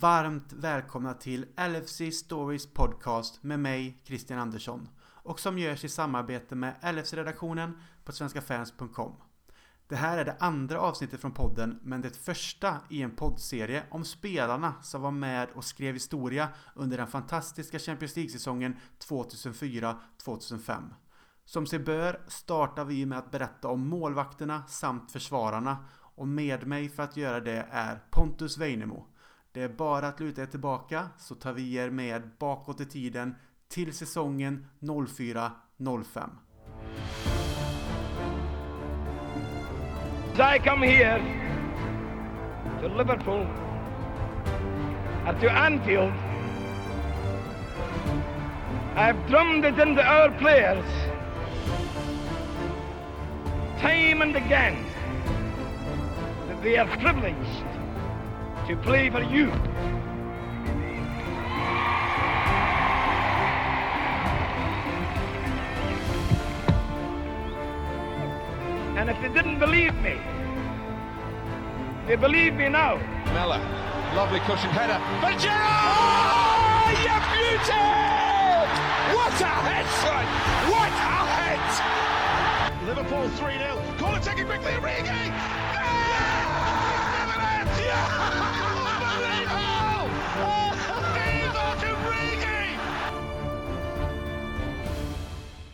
Varmt välkomna till LFC Stories podcast med mig, Christian Andersson och som görs i samarbete med LFC-redaktionen på svenskafans.com. Det här är det andra avsnittet från podden men det första i en poddserie om spelarna som var med och skrev historia under den fantastiska Champions League-säsongen 2004-2005. Som sig bör startar vi med att berätta om målvakterna samt försvararna och med mig för att göra det är Pontus Weinemo. Det är bara att luta er tillbaka så tar vi er med bakåt i tiden till säsongen 04-05. As I come here to Liverpool and to Anfield, I've drummed it into our players time and again that they are privileged to play for you. And if they didn't believe me, they believe me now. Mella, lovely cushion header. But Gerard! You beauty! What a hit, son! What a hit! Liverpool 3 0. Call it, take it quickly, Origi!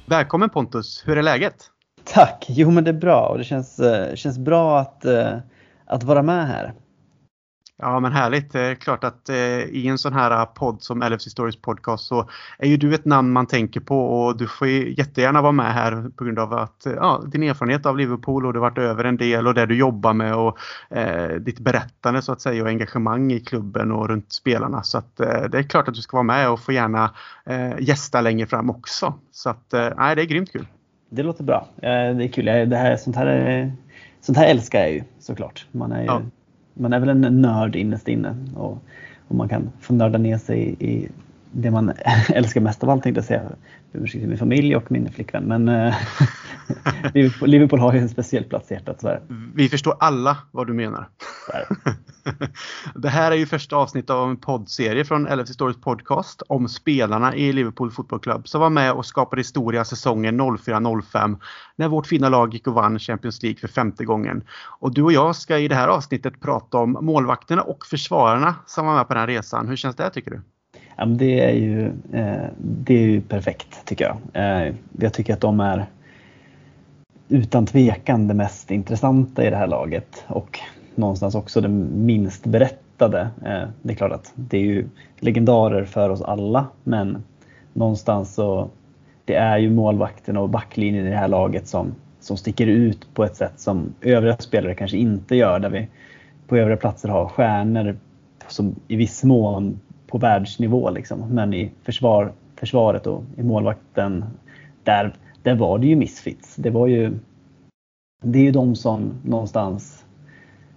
Välkommen Pontus, hur är läget? Tack! Jo men det är bra och det känns, eh, känns bra att, eh, att vara med här. Ja men härligt. Det är klart att eh, i en sån här podd som LFC Stories podcast så är ju du ett namn man tänker på och du får jättegärna vara med här på grund av att ja, din erfarenhet av Liverpool och du varit över en del och det du jobbar med och eh, ditt berättande så att säga och engagemang i klubben och runt spelarna. Så att eh, det är klart att du ska vara med och få gärna eh, gästa längre fram också. Så att eh, nej, det är grymt kul. Det låter bra. Det är kul. Det här, sånt, här är, sånt här älskar jag ju såklart. Man är, ju, ja man är väl en nörd innerst inne och, och man kan få nörda ner sig i det man älskar mest av allt tänkte jag säga. Min familj och min flickvän. Men eh, Liverpool, Liverpool, har ju en speciell plats i hjärtat. Så här. Vi förstår alla vad du menar. det här är ju första avsnittet av en poddserie från LFC Stories podcast om spelarna i Liverpool Football Club som var med och skapade historia säsongen 04-05 när vårt fina lag gick och vann Champions League för femte gången. Och du och jag ska i det här avsnittet prata om målvakterna och försvararna som var med på den här resan. Hur känns det tycker du? Ja, det, är ju, eh, det är ju perfekt tycker jag. Eh, jag tycker att de är utan tvekan det mest intressanta i det här laget och någonstans också det minst berättade. Eh, det är klart att det är ju legendarer för oss alla men någonstans så det är ju målvakten och backlinjen i det här laget som, som sticker ut på ett sätt som övriga spelare kanske inte gör. Där vi på övriga platser har stjärnor som i viss mån på världsnivå. Liksom. Men i försvar, försvaret och i målvakten, där, där var det ju misfits. Det, var ju, det är ju de som någonstans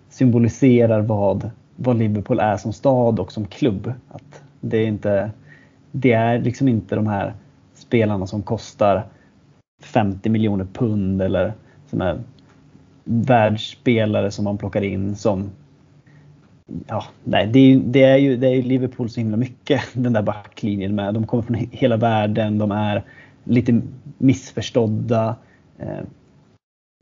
symboliserar vad, vad Liverpool är som stad och som klubb. Att det, är inte, det är liksom inte de här spelarna som kostar 50 miljoner pund eller som är världsspelare som man plockar in som ja, nej, det är, det är ju det är Liverpool så himla mycket, den där backlinjen med. De kommer från hela världen, de är lite missförstådda. Eh,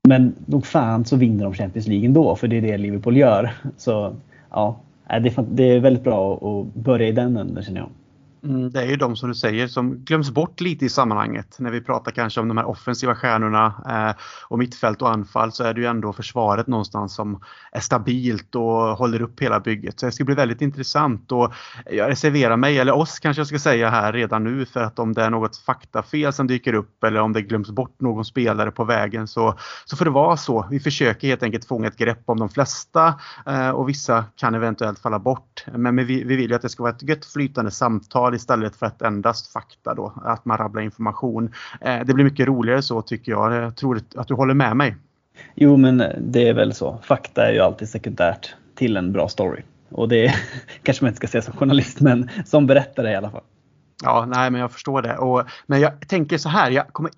men nog fan så vinner de Champions League ändå, för det är det Liverpool gör. Så ja, eh, det är väldigt bra att börja i den änden känner jag. Mm, det är ju de som du säger som glöms bort lite i sammanhanget. När vi pratar kanske om de här offensiva stjärnorna eh, och mittfält och anfall så är det ju ändå försvaret någonstans som är stabilt och håller upp hela bygget. Så det ska bli väldigt intressant och jag reserverar mig, eller oss kanske jag ska säga här redan nu för att om det är något faktafel som dyker upp eller om det glöms bort någon spelare på vägen så, så får det vara så. Vi försöker helt enkelt fånga ett grepp om de flesta eh, och vissa kan eventuellt falla bort. Men vi, vi vill ju att det ska vara ett gött flytande samtal samtal istället för att endast fakta då, att man rabblar information. Eh, det blir mycket roligare så tycker jag. Jag tror att du håller med mig. Jo men det är väl så. Fakta är ju alltid sekundärt till en bra story. Och det kanske man inte ska säga som journalist men som berättare i alla fall. Ja, nej men jag förstår det. Och, men jag tänker så här, jag kommer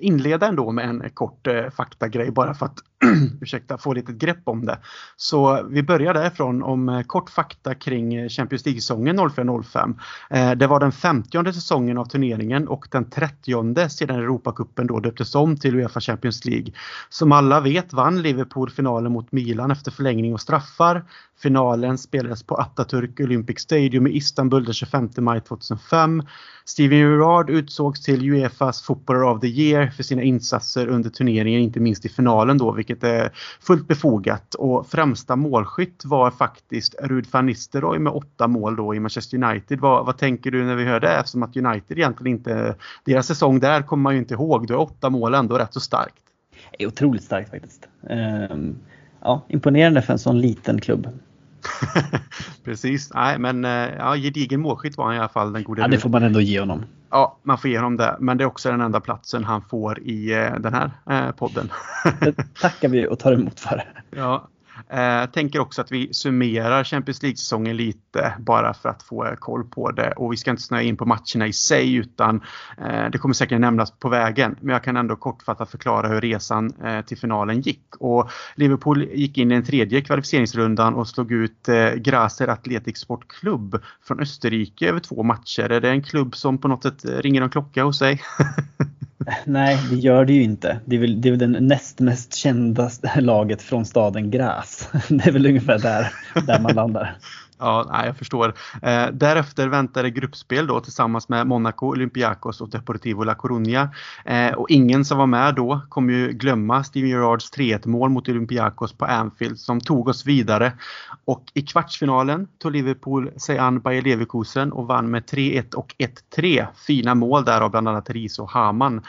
inleda ändå med en kort eh, faktagrej bara för att ursäkta, få lite grepp om det. Så vi börjar därifrån om eh, kort fakta kring eh, Champions League-säsongen 04-05. Eh, det var den 50 säsongen av turneringen och den 30 sedan Europacupen då döptes om till Uefa Champions League. Som alla vet vann Liverpool finalen mot Milan efter förlängning och straffar. Finalen spelades på Atatürk Olympic Stadium i Istanbul den 25 maj 2005. Steven Gerrard utsågs till Uefas Footballer of the Year för sina insatser under turneringen, inte minst i finalen då, vilket är fullt befogat. Och främsta målskytt var faktiskt Rud van Nistelrooy med åtta mål då i Manchester United. Vad, vad tänker du när vi hör det? Eftersom att United egentligen inte, deras säsong där kommer man ju inte ihåg. Då är åtta mål ändå rätt så starkt. Det är otroligt starkt faktiskt. Ehm, ja, imponerande för en sån liten klubb. Precis, nej men eh, ja, gedigen målskytt var han i alla fall den gode Ja det får man ändå ge honom. Ja, man får ge honom det. Men det är också den enda platsen han får i eh, den här eh, podden. det tackar vi och tar emot för. Ja, eh, tänker också att vi summerar Champions League-säsongen lite bara för att få koll på det. Och vi ska inte snöa in på matcherna i sig utan eh, det kommer säkert nämnas på vägen. Men jag kan ändå kortfattat förklara hur resan eh, till finalen gick. Och Liverpool gick in i den tredje kvalificeringsrundan och slog ut eh, Graser Athletic Sportklubb från Österrike över två matcher. Är det en klubb som på något sätt eh, ringer en klocka hos sig? Nej, det gör det ju inte. Det är väl, det är väl den näst mest kända laget från staden Gräs. Det är väl ungefär där, där man landar. Ja, nej, jag förstår. Eh, därefter väntade gruppspel då tillsammans med Monaco, Olympiakos och Deportivo La Coruña. Eh, och ingen som var med då kommer ju glömma Steven Gerrards 3-1 mål mot Olympiakos på Anfield som tog oss vidare. Och i kvartsfinalen tog Liverpool sig an Bayer Leverkusen och vann med 3-1 och 1-3. Fina mål där av bland annat Riso och Haman.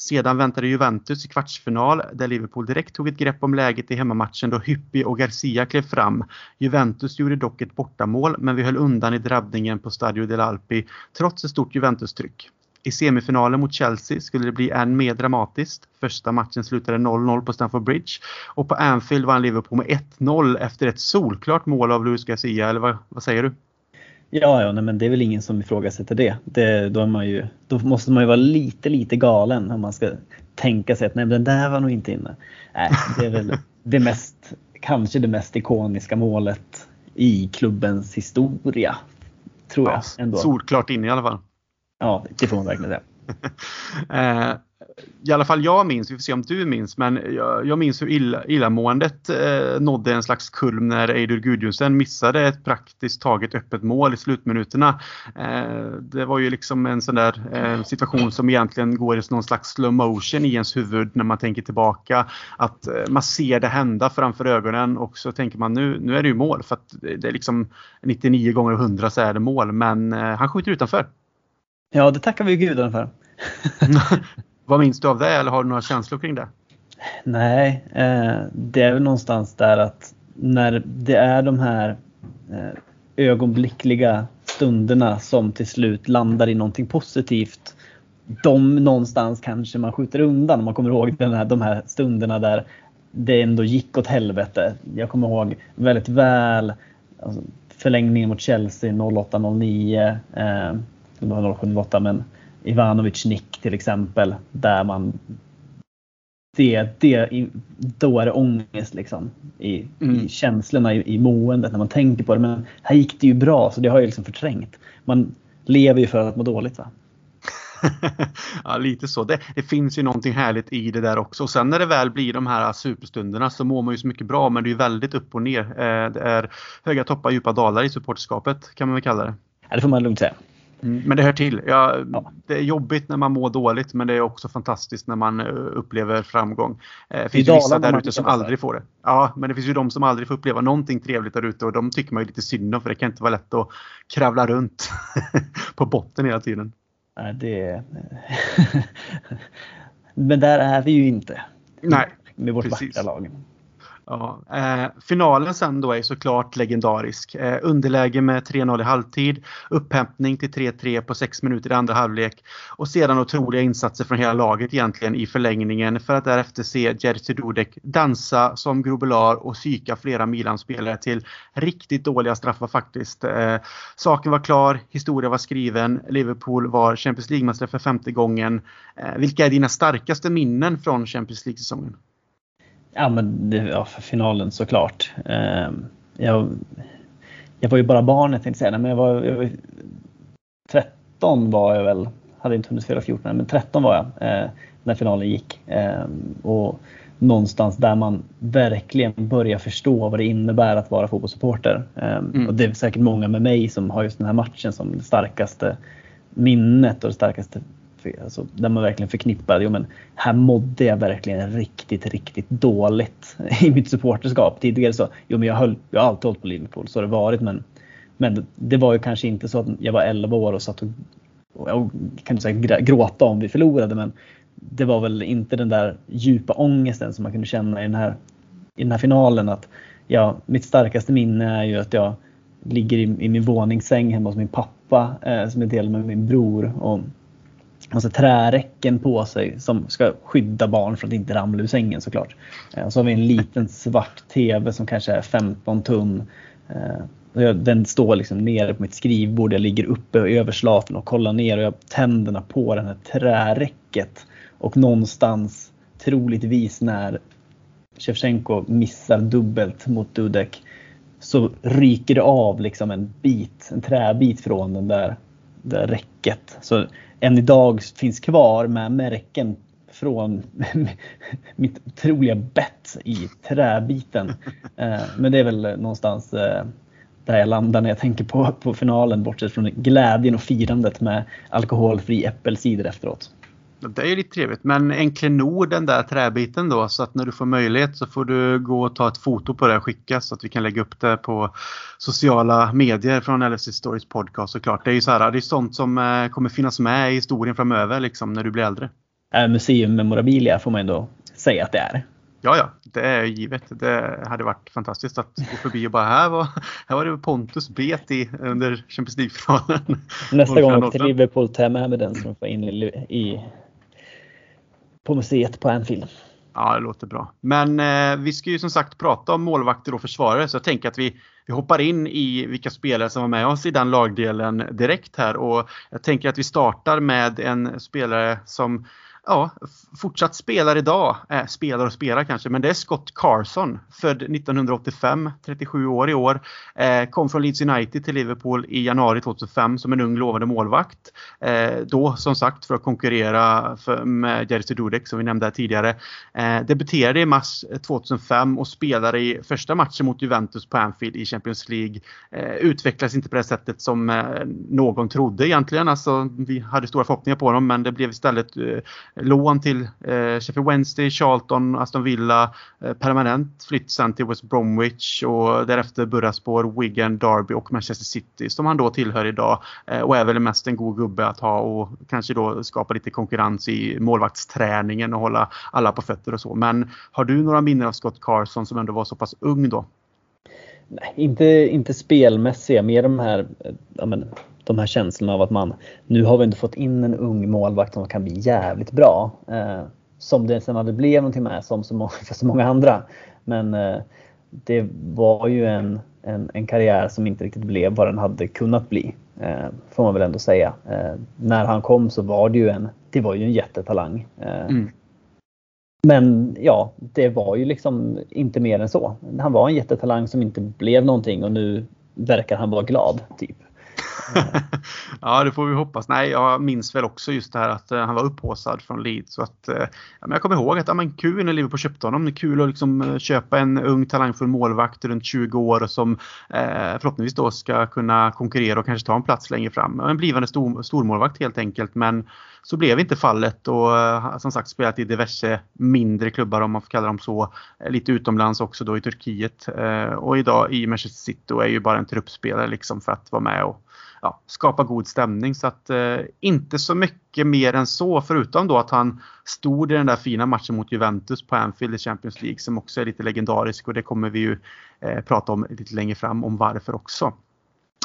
Sedan väntade Juventus i kvartsfinal där Liverpool direkt tog ett grepp om läget i hemmamatchen då Hyppie och Garcia klev fram. Juventus gjorde dock ett bortamål men vi höll undan i drabbningen på Stadio del Alpi trots ett stort Juventus-tryck. I semifinalen mot Chelsea skulle det bli än mer dramatiskt. Första matchen slutade 0-0 på Stamford Bridge och på Anfield vann Liverpool med 1-0 efter ett solklart mål av Luis Garcia, eller vad, vad säger du? Ja, ja nej, men det är väl ingen som ifrågasätter det. det då, man ju, då måste man ju vara lite, lite galen om man ska tänka sig att nej, den där var nog inte inne. Nej, det är väl det mest, kanske det mest ikoniska målet i klubbens historia. Tror jag. Ändå. Solklart inne i alla fall. Ja, det får man verkligen säga. eh, i alla fall jag minns, vi får se om du minns, men jag, jag minns hur illa, illamåendet eh, nådde en slags kulm när Eidur Gudjonsen missade ett praktiskt taget öppet mål i slutminuterna. Eh, det var ju liksom en sån där eh, situation som egentligen går i någon slags slow motion i ens huvud när man tänker tillbaka. Att eh, man ser det hända framför ögonen och så tänker man nu, nu är det ju mål för att det är liksom 99 gånger 100 så är det mål men eh, han skjuter utanför. Ja, det tackar vi gudarna för. Vad minns du av det eller har du några känslor kring det? Nej, eh, det är väl någonstans där att när det är de här eh, ögonblickliga stunderna som till slut landar i någonting positivt. De någonstans kanske man skjuter undan om man kommer ihåg den här, de här stunderna där det ändå gick åt helvete. Jag kommer ihåg väldigt väl alltså, förlängningen mot Chelsea 08-09. Eh, det var 07-08 men Ivanovic nick till exempel. Där man det, det, då är det ångest liksom, i, mm. i känslorna, i, i måendet när man tänker på det. Men här gick det ju bra så det har jag liksom förträngt. Man lever ju för att må dåligt. va? ja, lite så. Det, det, finns ju någonting härligt i det där också. Och sen när det väl blir de här superstunderna så mår man ju så mycket bra men det är väldigt upp och ner. Eh, det är höga toppar, djupa dalar i supporterskapet kan man väl kalla det. Ja, det får man lugnt säga. Mm, men det hör till. Ja, ja, Det är jobbigt när man mår dåligt men det är också fantastiskt när man eh, upplever framgång. Eh, det finns ju vissa där ute som aldrig får det. Ja, men det finns ju de som aldrig får uppleva någonting trevligt där ute och de tycker man ju lite synd om för det kan inte vara lätt att kravla runt på botten hela tiden. Nej, det... men där är vi ju inte. Nej, med vårt vackra lag. Ja, eh, finalen sen då är såklart legendarisk. Eh, underläge med 3-0 i halvtid, upphämtning till 3-3 på 6 minuter i andra halvlek och sedan otroliga insatser från hela laget egentligen i förlängningen för att därefter se Jerzy Dudek dansa som grobelar och psyka flera Milan-spelare till riktigt dåliga straffar faktiskt. Eh, saken var klar, historia var skriven, Liverpool var Champions League-mästare för femte gången. Eh, vilka är dina starkaste minnen från Champions League-säsongen? Ja, men det, ja, för finalen såklart. Eh, jag, jag var ju bara barnet tänkte jag säga, men jag var, jag var 13 var jag väl, hade inte hunnit fylla 14 men 13 var jag eh, när finalen gick. Eh, och någonstans där man verkligen börjar förstå vad det innebär att vara fotbollssupporter. Eh, mm. Och det är säkert många med mig som har just den här matchen som det starkaste minnet och det starkaste alltså, där man verkligen förknippar, jo men här mådde jag verkligen riktigt, riktigt dåligt i mitt supporterskap. Tidigare så, jo men jag, höll, jag har alltid hållit på Liverpool, så har det varit men, men det var ju kanske inte så att jag var 11 år och satt och, och jag kan inte säga gråta om vi förlorade men det var väl inte den där djupa ångesten som man kunde känna i den här, i den här finalen. Att ja, mitt starkaste minne är ju att jag ligger i, i min våningssäng hemma hos min pappa eh, som är del med min bror. Och alltså träräcken på sig som ska skydda barn från att inte ramla ur sängen såklart. Eh, och så har vi en liten svart TV som kanske är 15 tum. Eh, den står liksom nere på mitt skrivbord. Jag ligger uppe över slaten och kollar ner och jag har tänderna på det här träräcket. Och någonstans, troligtvis när Shevchenko missar dubbelt mot Dudek så ryker det av liksom en bit, en träbit från den där, där räcket. Så än idag finns kvar med märken från mitt otroliga bett i träbiten. Eh, men det är väl någonstans eh, där jag landar när jag tänker på, på finalen bortsett från glädjen och firandet med alkoholfri äppelcider efteråt. Det är ju lite trevligt. Men Enklenor, den där träbiten då, så att när du får möjlighet så får du gå och ta ett foto på det och skicka så att vi kan lägga upp det på sociala medier från LFC Stories podcast såklart. Det är ju så här, det är sånt som eh, kommer finnas med i historien framöver liksom när du blir äldre. Museum memorabilia får man ändå säga att det är. Ja, ja, det är givet. Det hade varit fantastiskt att gå förbi och bara här var, här var det Pontus bet i under Champions League-finalen. Nästa gång åker till Liverpool tar jag med mig den som får in i, i på museet på Anfield. Ja, det låter bra. Men eh, vi ska ju som sagt prata om målvakter och försvarare så jag tänker att vi, vi hoppar in i vilka spelare som var med oss i den lagdelen direkt här och jag tänker att vi startar med en spelare som ja, fortsatt spelar idag, äh, spelar och spelar kanske, men det är Scott Carson. Född 1985, 37 år i år. Eh, kom från Leeds United till Liverpool i januari 2005 som en ung lovande målvakt. Eh, då som sagt för att konkurrera för, med Jerzy Dudek som vi nämnde här tidigare. Eh, debuterade i mars eh, 2005 och spelade i första matchen mot Juventus på Anfield i Champions League. Eh, utvecklades inte på det sättet som eh, någon trodde egentligen. Alltså, vi hade stora förhoppningar på honom men det blev istället eh, lån till eh, Sheffield Wednesday, Charlton, Aston Villa, eh, permanent flytt sen till West Bromwich och därefter Burraspor, Wigan, Derby och Manchester City som han då tillhör idag eh, och är väl mest en god gubbe att ha och kanske då skapa lite konkurrens i målvaktsträningen och hålla alla på fötter och så. Men har du några minnen av Scott Carson som ändå var så pass ung då? Nej, inte, inte spelmässiga, mer de här eh, men, de här känslorna av att man, nu har vi inte fått in en ung målvakt som kan bli jävligt bra. Eh, som det sen hade blivit någonting med som så många, för så många andra. Men eh, det var ju en, en, en, karriär som inte riktigt blev vad den hade kunnat bli. Eh, får man väl ändå säga. Eh, när han kom så var det ju en, det var ju en jättetalang. Eh, mm. Men ja, det var ju liksom inte mer än så. Han var en jättetalang som inte blev någonting och nu verkar han vara glad. typ. ja, det får vi hoppas. Nej, jag minns väl också just det här att eh, han var upphåsad från Leeds. Så att, eh, ja, men jag kommer ihåg att ja, men kul när Liverpool köpte honom. Det är kul att liksom, eh, köpa en ung talangfull målvakt runt 20 år som förhoppningsvis då ska kunna konkurrera och kanske ta en plats längre fram. En blivande stor, stormålvakt helt enkelt. Men så blev inte fallet och som sagt spelat i diverse mindre klubbar om man får kalla dem så. Lite utomlands också då i Turkiet. Och idag i Manchester City och är ju bara en truppspelare liksom för att vara med och ja, skapa god stämning. Så att eh, inte så mycket mer än så förutom då att han stod i den där fina matchen mot Juventus på Anfield i Champions League som också är lite legendarisk och det kommer vi ju eh, prata om lite längre fram om varför också.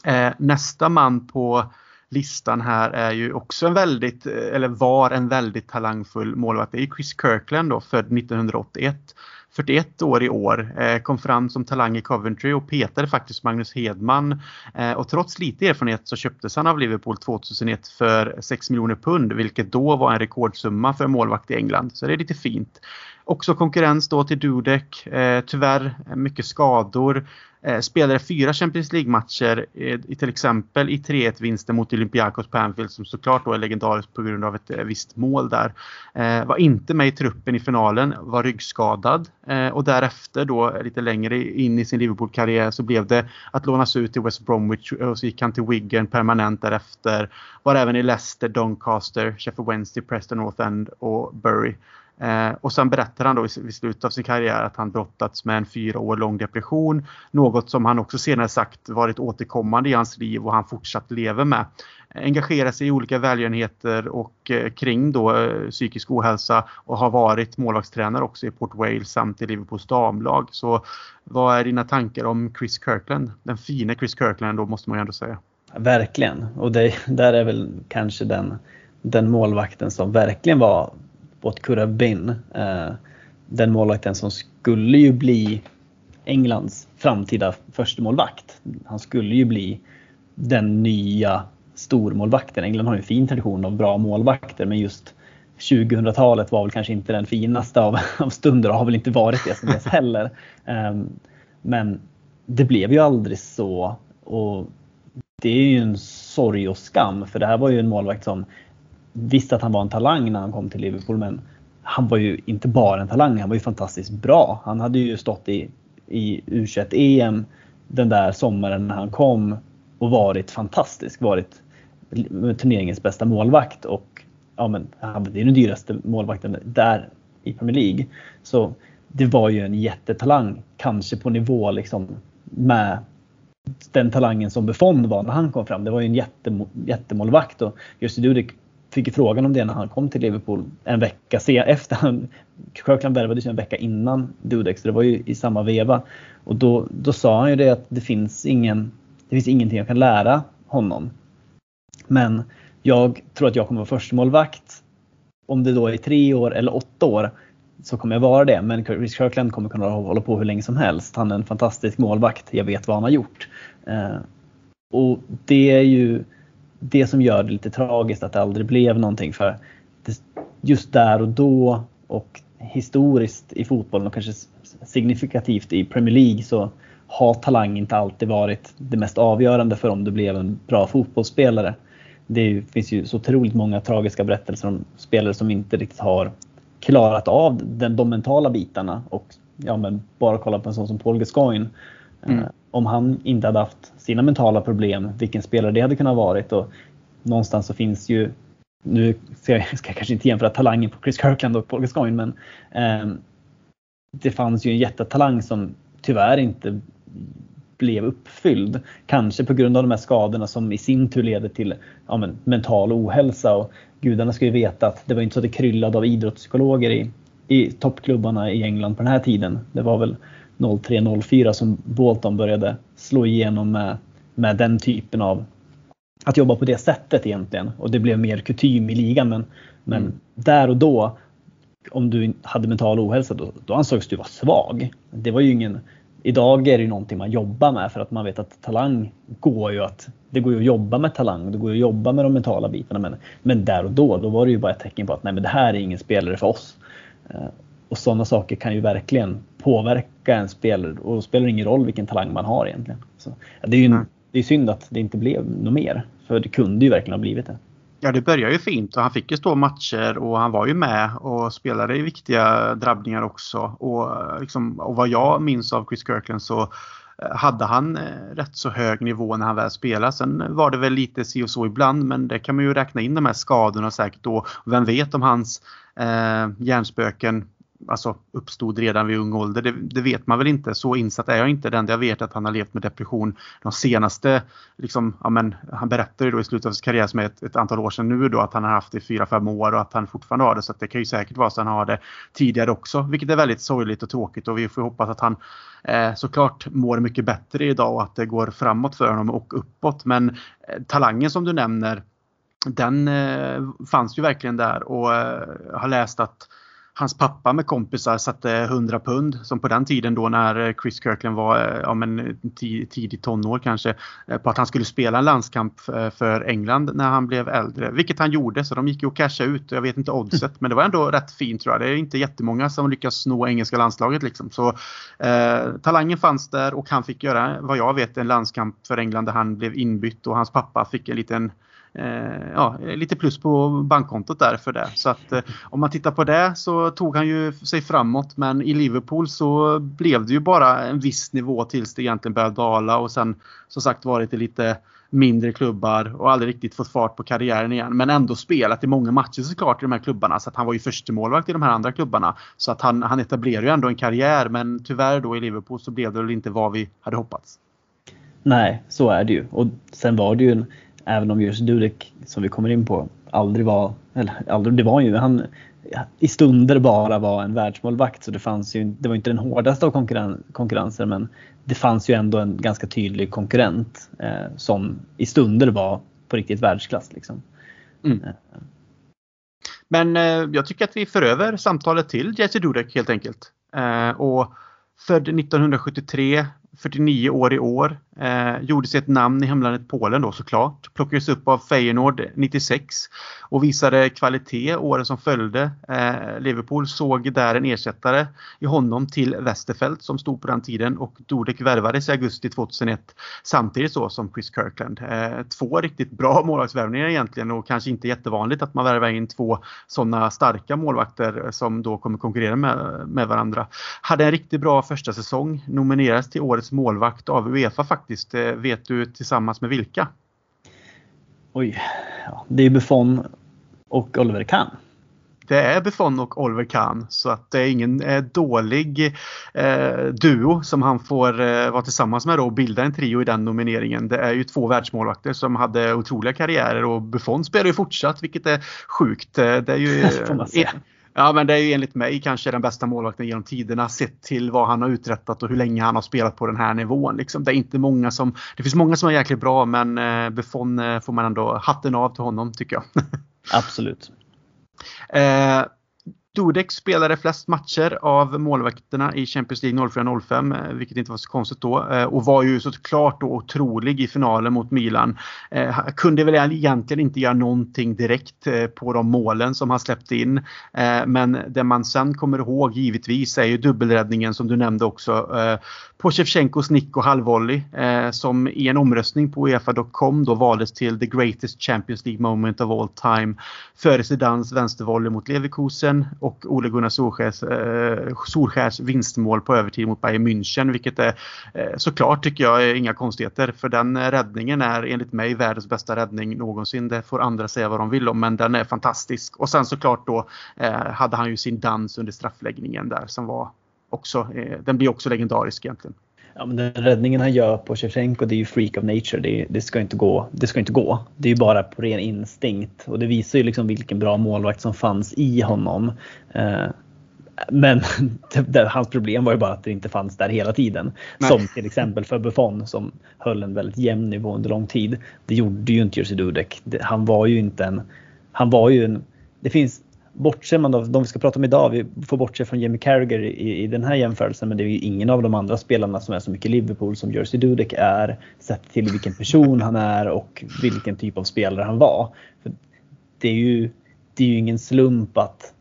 Eh, nästa man på listan här är ju också en väldigt, eh, eller var en väldigt talangfull målvakt. Det är Chris Kirkland då, född 1981. 41 år i år, eh, kom fram som talang i Coventry och petade faktiskt Magnus Hedman. Eh, och trots lite erfarenhet så köptes han av Liverpool 2001 för 6 miljoner pund, vilket då var en rekordsumma för en målvakt i England. Så det är lite fint också konkurrens då till Dudek. Eh, tyvärr eh, mycket skador. Eh, spelade fyra Champions League-matcher eh, i till exempel i 3-1 vinsten mot Olympiakos på Anfield som såklart då är legendariskt på grund av ett eh, visst mål där. Eh, var inte med i truppen i finalen, var ryggskadad eh, och därefter då eh, lite längre in i sin Liverpool-karriär så blev det att lånas ut till West Bromwich eh, och så gick han till Wigan permanent därefter. Var även i Leicester, Doncaster, Sheffield Wednesday, Preston North End och Bury. Eh, och sen berättar han då vid slutet av sin karriär att han brottats med en fyra år lång depression. Något som han också senare sagt varit återkommande i hans liv och han fortsatt lever med. Engagerar sig i olika välgörenheter och eh, kring då eh, psykisk ohälsa och har varit målvaktstränare också i Port Wales samt i Liverpools damlag. Så vad är dina tankar om Chris Kirkland? Den fina Chris Kirkland då måste man ju ändå säga. Verkligen och det, där är väl kanske den, den målvakten som verkligen var what could have been. Den målvakten som skulle ju bli Englands framtida förstemålvakt. Han skulle ju bli den nya stormålvakten. England har ju en fin tradition av bra målvakter men just 2000-talet var väl kanske inte den finaste av, av stunder och har väl inte varit det sen dess heller. Um, men det blev ju aldrig så och det är ju en sorg och skam för det här var ju en målvakt som visste att han var en talang när han kom till Liverpool men han var ju inte bara en talang, han var ju fantastiskt bra. Han hade ju stått i, i U21-EM den där sommaren när han kom och varit fantastisk. Varit turneringens bästa målvakt och ja, men, han är den dyraste målvakten där i Premier League. Så det var ju en jättetalang, kanske på nivå liksom med den talangen som Buffon var när han kom fram. Det var ju en jättemålvakt och Jussi Dudek fick frågan om det när han kom till Liverpool en vecka sen, efter. Han, Kirkland värvades ju en vecka innan Dudek så det var ju i samma veva. Och då, då sa han ju det att det finns, ingen, det finns ingenting jag kan lära honom. Men jag tror att jag kommer vara förstemålvakt. Om det då är tre år eller åtta år så kommer jag vara det. Men Chris Kirkland kommer kunna hålla på hur länge som helst. Han är en fantastisk målvakt. Jag vet vad han har gjort. Eh, och det är ju det som gör det lite tragiskt att det aldrig blev någonting för just där och då och historiskt i fotbollen och kanske signifikativt i Premier League så har talang inte alltid varit det mest avgörande för om du blev en bra fotbollsspelare. Det finns ju så otroligt många tragiska berättelser om spelare som inte riktigt har klarat av den, de mentala bitarna och ja, men bara kolla på en sån som Paul Gascoigne. Mm. Eh, om han inte hade haft sina mentala problem, vilken spelare det hade kunnat varit. Och någonstans så finns ju, nu ska jag, ska jag kanske inte jämföra talangen på Chris Kirkland och Paul Gascoigne, men eh, det fanns ju en jättetalang som tyvärr inte blev uppfylld. Kanske på grund av de här skadorna som i sin tur leder till ja, men, mental ohälsa. Och gudarna ska ju veta att det var inte så att det kryllade av idrottspsykologer i, i toppklubbarna i England på den här tiden. Det var väl 03-04 som Bolton började slå igenom med, med den typen av att jobba på det sättet egentligen. Och det blev mer kutym i ligan. Men, men mm. där och då, om du hade mental ohälsa, då, då ansågs du vara svag. Det var ju ingen, idag är det ju någonting man jobbar med för att man vet att talang går ju att, det går ju att jobba med talang, det går ju att jobba med de mentala bitarna. Men, men där och då, då var det ju bara ett tecken på att nej men det här är ingen spelare för oss. Eh, och sådana saker kan ju verkligen påverka en spelare och det spelar ingen roll vilken talang man har egentligen. Så, det är ju en, det är synd att det inte blev något mer. För det kunde ju verkligen ha blivit det. Ja, det började ju fint och han fick ju stå matcher och han var ju med och spelade i viktiga drabbningar också. Och, liksom, och vad jag minns av Chris Kirkland så eh, hade han eh, rätt så hög nivå när han väl spelade. Sen var det väl lite si och så ibland men det kan man ju räkna in de här skadorna säkert då. Vem vet om hans eh, hjärnspöken alltså, uppstod redan vid ung ålder. Det, det, vet man väl inte. Så insatt är jag inte. Det enda jag vet är att han har levt med depression de senaste, liksom, ja, men, han berättade då i slutet av sin karriär som är ett, ett, antal år sedan nu då att han har haft det i 4-5 år och att han fortfarande har det. Så det kan ju säkert vara så att han har det tidigare också, vilket är väldigt sorgligt och tråkigt och vi får hoppas att han eh, såklart mår mycket bättre idag och att det går framåt för honom och uppåt. Men eh, talangen som du nämner den eh, fanns ju verkligen där och eh, har läst att hans pappa med kompisar satte 100 pund som på den tiden då när Chris Kirkland var ja, men, tidigt tonår kanske på att han skulle spela en landskamp för England när han blev äldre. Vilket han gjorde så de gick ju och cashade ut. Jag vet inte oddset men det var ändå rätt fint tror jag. Det är inte jättemånga som lyckas nå engelska landslaget liksom. Så eh, talangen fanns där och han fick göra vad jag vet en landskamp för England där han blev inbytt och hans pappa fick en liten Eh, Eh, ja, lite plus på bankkontot där för det. Så att eh, om man tittar på det så tog han ju sig framåt men i Liverpool så blev det ju bara en viss nivå tills det egentligen började dala och sen som sagt varit det lite mindre klubbar och aldrig riktigt fått fart på karriären igen. Men ändå spelat i många matcher såklart i de här klubbarna. Så att han var ju förstemålvakt i de här andra klubbarna. Så att han, han etablerade ju ändå en karriär men tyvärr då i Liverpool så blev det väl inte vad vi hade hoppats. Nej, så är det ju. Och sen var det ju en, även om just Dudek som vi kommer in på aldrig var, eller aldrig, det var ju, han i stunder bara var en världsmålvakt så det fanns ju, det var inte den hårdaste av konkurren, konkurrenser men det fanns ju ändå en ganska tydlig konkurrent eh, som i stunder var på riktigt världsklass. Liksom. Mm. Eh. Men eh, jag tycker att vi för över samtalet till Jesse Dudek helt enkelt. Eh, och född 1973 49 år i år. Eh, gjorde sig ett namn i hemlandet Polen då såklart. Plockades upp av Feyenoord 96 och visade kvalitet åren som följde. Eh, Liverpool såg där en ersättare i honom till Westerfeld som stod på den tiden och Dudek värvades i augusti 2001 samtidigt så som Chris Kirkland. Eh, två riktigt bra målvaktsvärvningar egentligen och kanske inte jättevanligt att man värvar in två sådana starka målvakter som då kommer konkurrera med, med varandra. Hade en riktigt bra första säsong, nominerades till årets målvakt av Uefa faktiskt. Eh, vet du tillsammans med vilka? Oj, ja, det är Buffon och Oliver Kahn. Det är Buffon och Oliver Kahn så att det är ingen eh, dålig eh, duo som han får eh, vara tillsammans med då och bilda en trio i den nomineringen. Det är ju två världsmålvakter som hade otroliga karriärer och Buffon spelar ju fortsatt vilket är sjukt. Eh, det är ju, Ja, men det är ju enligt mig kanske den bästa målvakten genom tiderna sett till vad han har uträttat och hur länge han har spelat på den här nivån. Liksom. Det är inte många som, det finns många som är jäkligt bra men eh, Buffon eh, får man ändå hatten av till honom tycker jag. Absolut. eh, Dudek spelade flest matcher av målvakterna i Champions League 04-05, eh, vilket inte var så konstigt då. Eh, och var ju såklart då otrolig i finalen mot Milan. Eh, kunde väl egentligen inte göra någonting direkt på de målen som han släppte in. Men det man sen kommer ihåg givetvis är ju dubbelräddningen som du nämnde också på Shevchenkos nick och halvvolley som i en omröstning på Uefa.com då valdes till the greatest Champions League moment of all time. Före Zidans vänstervolley mot Leverkusen och Ole Gunnar Solskärs, eh, Solskärs vinstmål på övertid mot Bayern München vilket är eh, såklart tycker jag är inga konstigheter för den räddningen är enligt mig världens bästa räddning någonsin. Det får andra säga vad de vill om men den är fantastisk. Och sen såklart då eh, hade han ju sin dans under straffläggningen där som var också, eh, den blir också legendarisk egentligen. Ja, men den räddningen han gör på Shevchenko det är ju freak of nature. Det, det, ska inte gå. det ska inte gå. Det är ju bara på ren instinkt. Och det visar ju liksom vilken bra målvakt som fanns i honom. Eh, men hans problem var ju bara att det inte fanns där hela tiden. Nej. Som till exempel för Buffon som höll en väldigt jämn nivå under lång tid. Det gjorde ju inte Jerzy Dudek. Han var ju inte en... Han var ju en... Det finns bortser man av de vi ska prata om idag, vi får bortse från Jamie Carragher i, i den här jämförelsen, men det är ju ingen av de andra spelarna som är så mycket Liverpool som Jersey Dudek är, sett till vilken person han är och vilken typ av spelare han var. För det, är ju, det är ju ingen slump att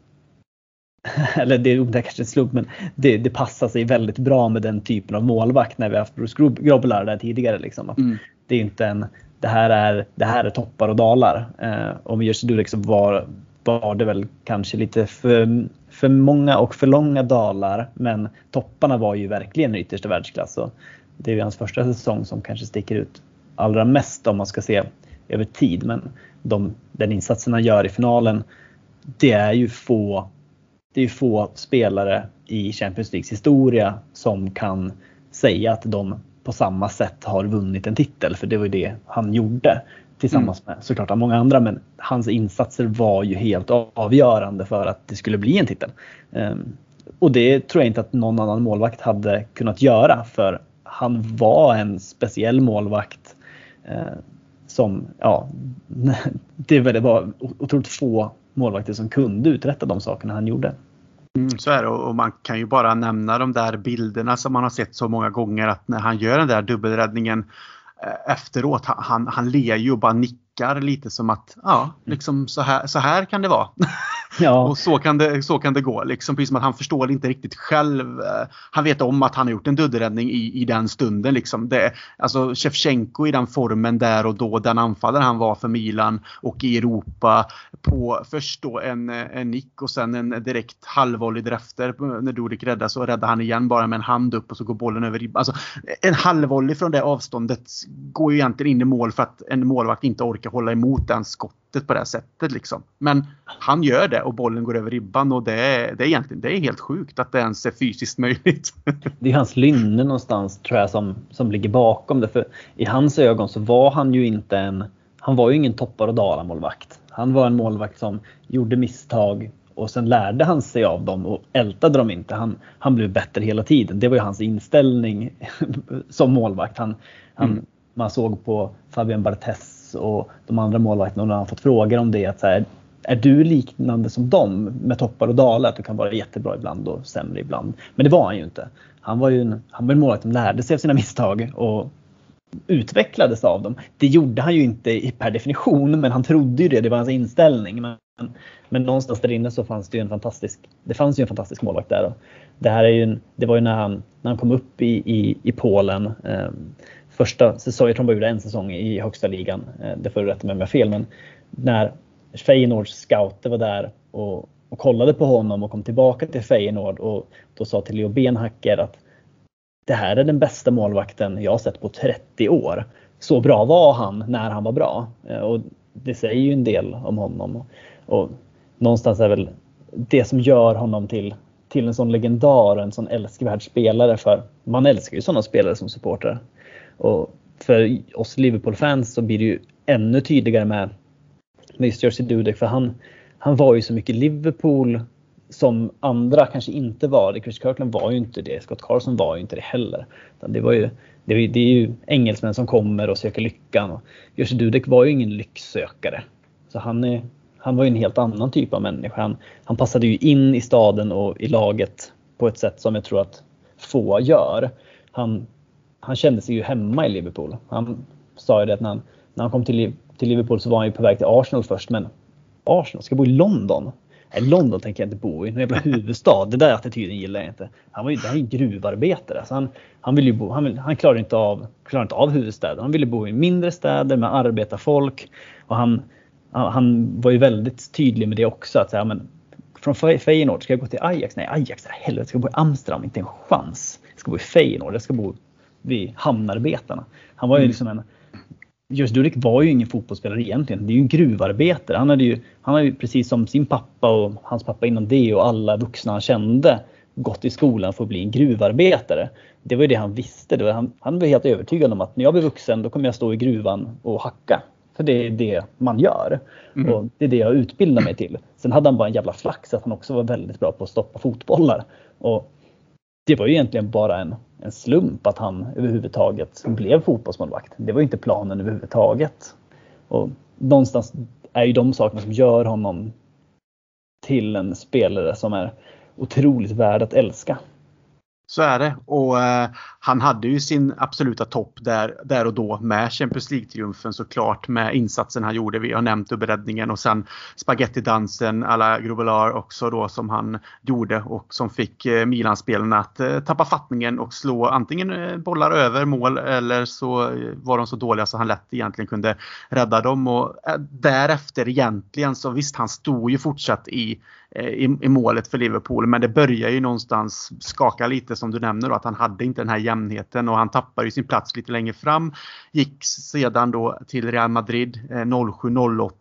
eller det är kanske en slump, men det, det, passar sig väldigt bra med den typen av målvakt när vi har haft Bruce Grobbelaar där tidigare. Liksom. Mm. Det är inte en, det här är, det här är toppar och dalar. Eh, om Jerzy Dudek så var, var det väl kanske lite för, för många och för långa dalar. Men topparna var ju verkligen yttersta världsklass. Och det är ju hans första säsong som kanske sticker ut allra mest om man ska se över tid. Men de, den insatsen han gör i finalen, det är ju få, det är få spelare i Champions Leagues historia som kan säga att de på samma sätt har vunnit en titel. För det var ju det han gjorde tillsammans mm. med såklart många andra. Men hans insatser var ju helt avgörande för att det skulle bli en titel. Um, och det tror jag inte att någon annan målvakt hade kunnat göra för han var en speciell målvakt uh, som, ja, det var otroligt få målvakter som kunde uträtta de sakerna han gjorde. Mm, så är det och man kan ju bara nämna de där bilderna som man har sett så många gånger att när han gör den där dubbelräddningen eh, efteråt, han, han ler ju och bara nickar lite som att ja, liksom så här, så här kan det vara. Ja. och så kan, det, så kan det gå. Liksom, precis som att han förstår inte riktigt själv. Eh, han vet om att han har gjort en dubbelräddning i, i den stunden. Liksom. Det, alltså Shevchenko i den formen där och då, den anfallare han var för Milan och i Europa. På först då en, eh, en nick och sen en direkt halvvolley därefter. Eh, när Dudek räddas så räddar han igen bara med en hand upp och så går bollen över ribban. Alltså, en halvvolley från det avståndet går ju egentligen in i mål för att en målvakt inte orkar hålla emot den skott sättet på det här sättet. Liksom. Men han gör det och bollen går över ribban och det är, det är egentligen det är helt sjukt att det ens är fysiskt möjligt. det är hans lynne någonstans tror jag som, som ligger bakom det. För I hans ögon så var han ju inte en, han var ju ingen toppar och dalar målvakt. Han var en målvakt som gjorde misstag och sen lärde han sig av dem och ältade dem inte. Han, han blev bättre hela tiden. Det var ju hans inställning som målvakt. Han, han, mm. Man såg på Fabian Barthez och de andra målvakterna och när han fått frågor om det. Att så här, är du liknande som dem med toppar och dalar? Att du kan vara jättebra ibland och sämre ibland. Men det var han ju inte. Han var ju en, han var en målvakt som lärde sig av sina misstag och utvecklades av dem. Det gjorde han ju inte per definition, men han trodde ju det. Det var hans inställning. Men, men någonstans där inne så fanns det ju en fantastisk, det fanns ju en fantastisk målvakt där. Det här är ju en, det var ju när han, när han kom upp i, i, i Polen. Eh, första säsongen, jag tror de bara gjorde en säsong i högsta ligan. Eh, det får du rätta mig om jag har fel. Men när Feyenoords scouter var där och, och kollade på honom och kom tillbaka till Feyenoord och då sa till Leo Benhacker att det här är den bästa målvakten jag har sett på 30 år. Så bra var han när han var bra. Eh, och det säger ju en del om honom. Och någonstans är väl det som gör honom till, till en sån legendar, en sån älskvärd spelare. För man älskar ju sådana spelare som supporter. Och för oss Liverpool-fans så blir det ju ännu tydligare med, med just Jersey Dudek för han, han var ju så mycket Liverpool som andra kanske inte var det. Chris Kirkland var ju inte det. Scott Carson var ju inte det heller. Det, var ju, det, är, det är ju engelsmän som kommer och söker lyckan. Och Jerzy Dudek var ju ingen lycksökare. Så han, är, han var ju en helt annan typ av människa. Han, han passade ju in i staden och i laget på ett sätt som jag tror att få gör. Han han kände sig ju hemma i Liverpool. Han sa ju det att när han, när han kom till, till Liverpool så var han ju på väg till Arsenal först. Men Arsenal, ska bo i London? Nej, London tänker jag inte bo i. Någon jävla huvudstad. Det där attityden gillar jag inte. Han var ju, det här är ju gruvarbetare. Så han, han, vill ju bo, han, vill, han klarar inte av, klarar inte av huvudstäder. Han ville bo i mindre städer med arbetarfolk. Och han, han var ju väldigt tydlig med det också. Att säga, men från Feyenoord, ska jag gå till Ajax? Nej, Ajax, helvete, ska jag bo i Amsterdam? Inte en chans. Jag ska bo i Feyenoord, jag ska bo vid hamnarbetarna. Han var ju mm. liksom en Just Dudek var ju ingen fotbollsspelare egentligen. Det är ju en gruvarbetare. Han hade ju, han hade ju precis som sin pappa och hans pappa innan det och alla vuxna han kände gått i skolan för att bli en gruvarbetare. Det var ju det han visste. Det var, han, han var helt övertygad om att när jag blir vuxen då kommer jag stå i gruvan och hacka. För det är det man gör. Mm. Och det är det jag utbildar mig till. Sen hade han bara en jävla flax att han också var väldigt bra på att stoppa fotbollar. Och det var ju egentligen bara en, en slump att han överhuvudtaget blev fotbollsmålvakt. Det var ju inte planen överhuvudtaget. Och någonstans är ju de sakerna som gör honom till en spelare som är otroligt värd att älska. Så är det. Och eh, han hade ju sin absoluta topp där, där och då med Champions League-triumfen såklart med insatsen han gjorde. Vi har nämnt dubbelräddningen och sen spagettidansen alla Grobelar också då som han gjorde och som fick eh, Milan-spelarna att eh, tappa fattningen och slå antingen eh, bollar över mål eller så eh, var de så dåliga så han lätt egentligen kunde rädda dem. Och eh, därefter egentligen så visst, han stod ju fortsatt i Eh, i, i, målet för Liverpool. Men det börjar ju någonstans skaka lite som du nämner då, att han hade inte den här jämnheten och han tappar ju sin plats lite längre fram. Gick sedan då till Real Madrid eh, 07-08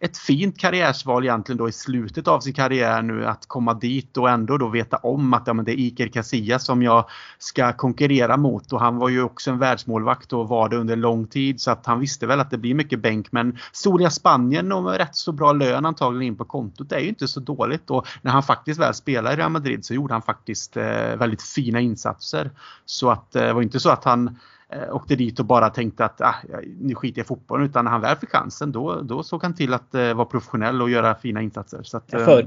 ett fint karriärsval egentligen då i slutet av sin karriär nu att komma dit och ändå då veta om att ja, men det är Iker Casillas som jag ska konkurrera mot och han var ju också en världsmålvakt och var det under lång tid så att han visste väl att det blir mycket bänk men Soria Spanien och med rätt så bra lön antagligen in på kontot är ju inte så dåligt och när han faktiskt väl spelade i Real Madrid så gjorde han faktiskt eh, väldigt fina insatser. Så att eh, det var inte så att han eh, åkte dit och bara tänkte att ah, nu skiter jag i fotbollen. Utan när han väl fick chansen då, då såg han till att eh, vara professionell och göra fina insatser. Så att, för,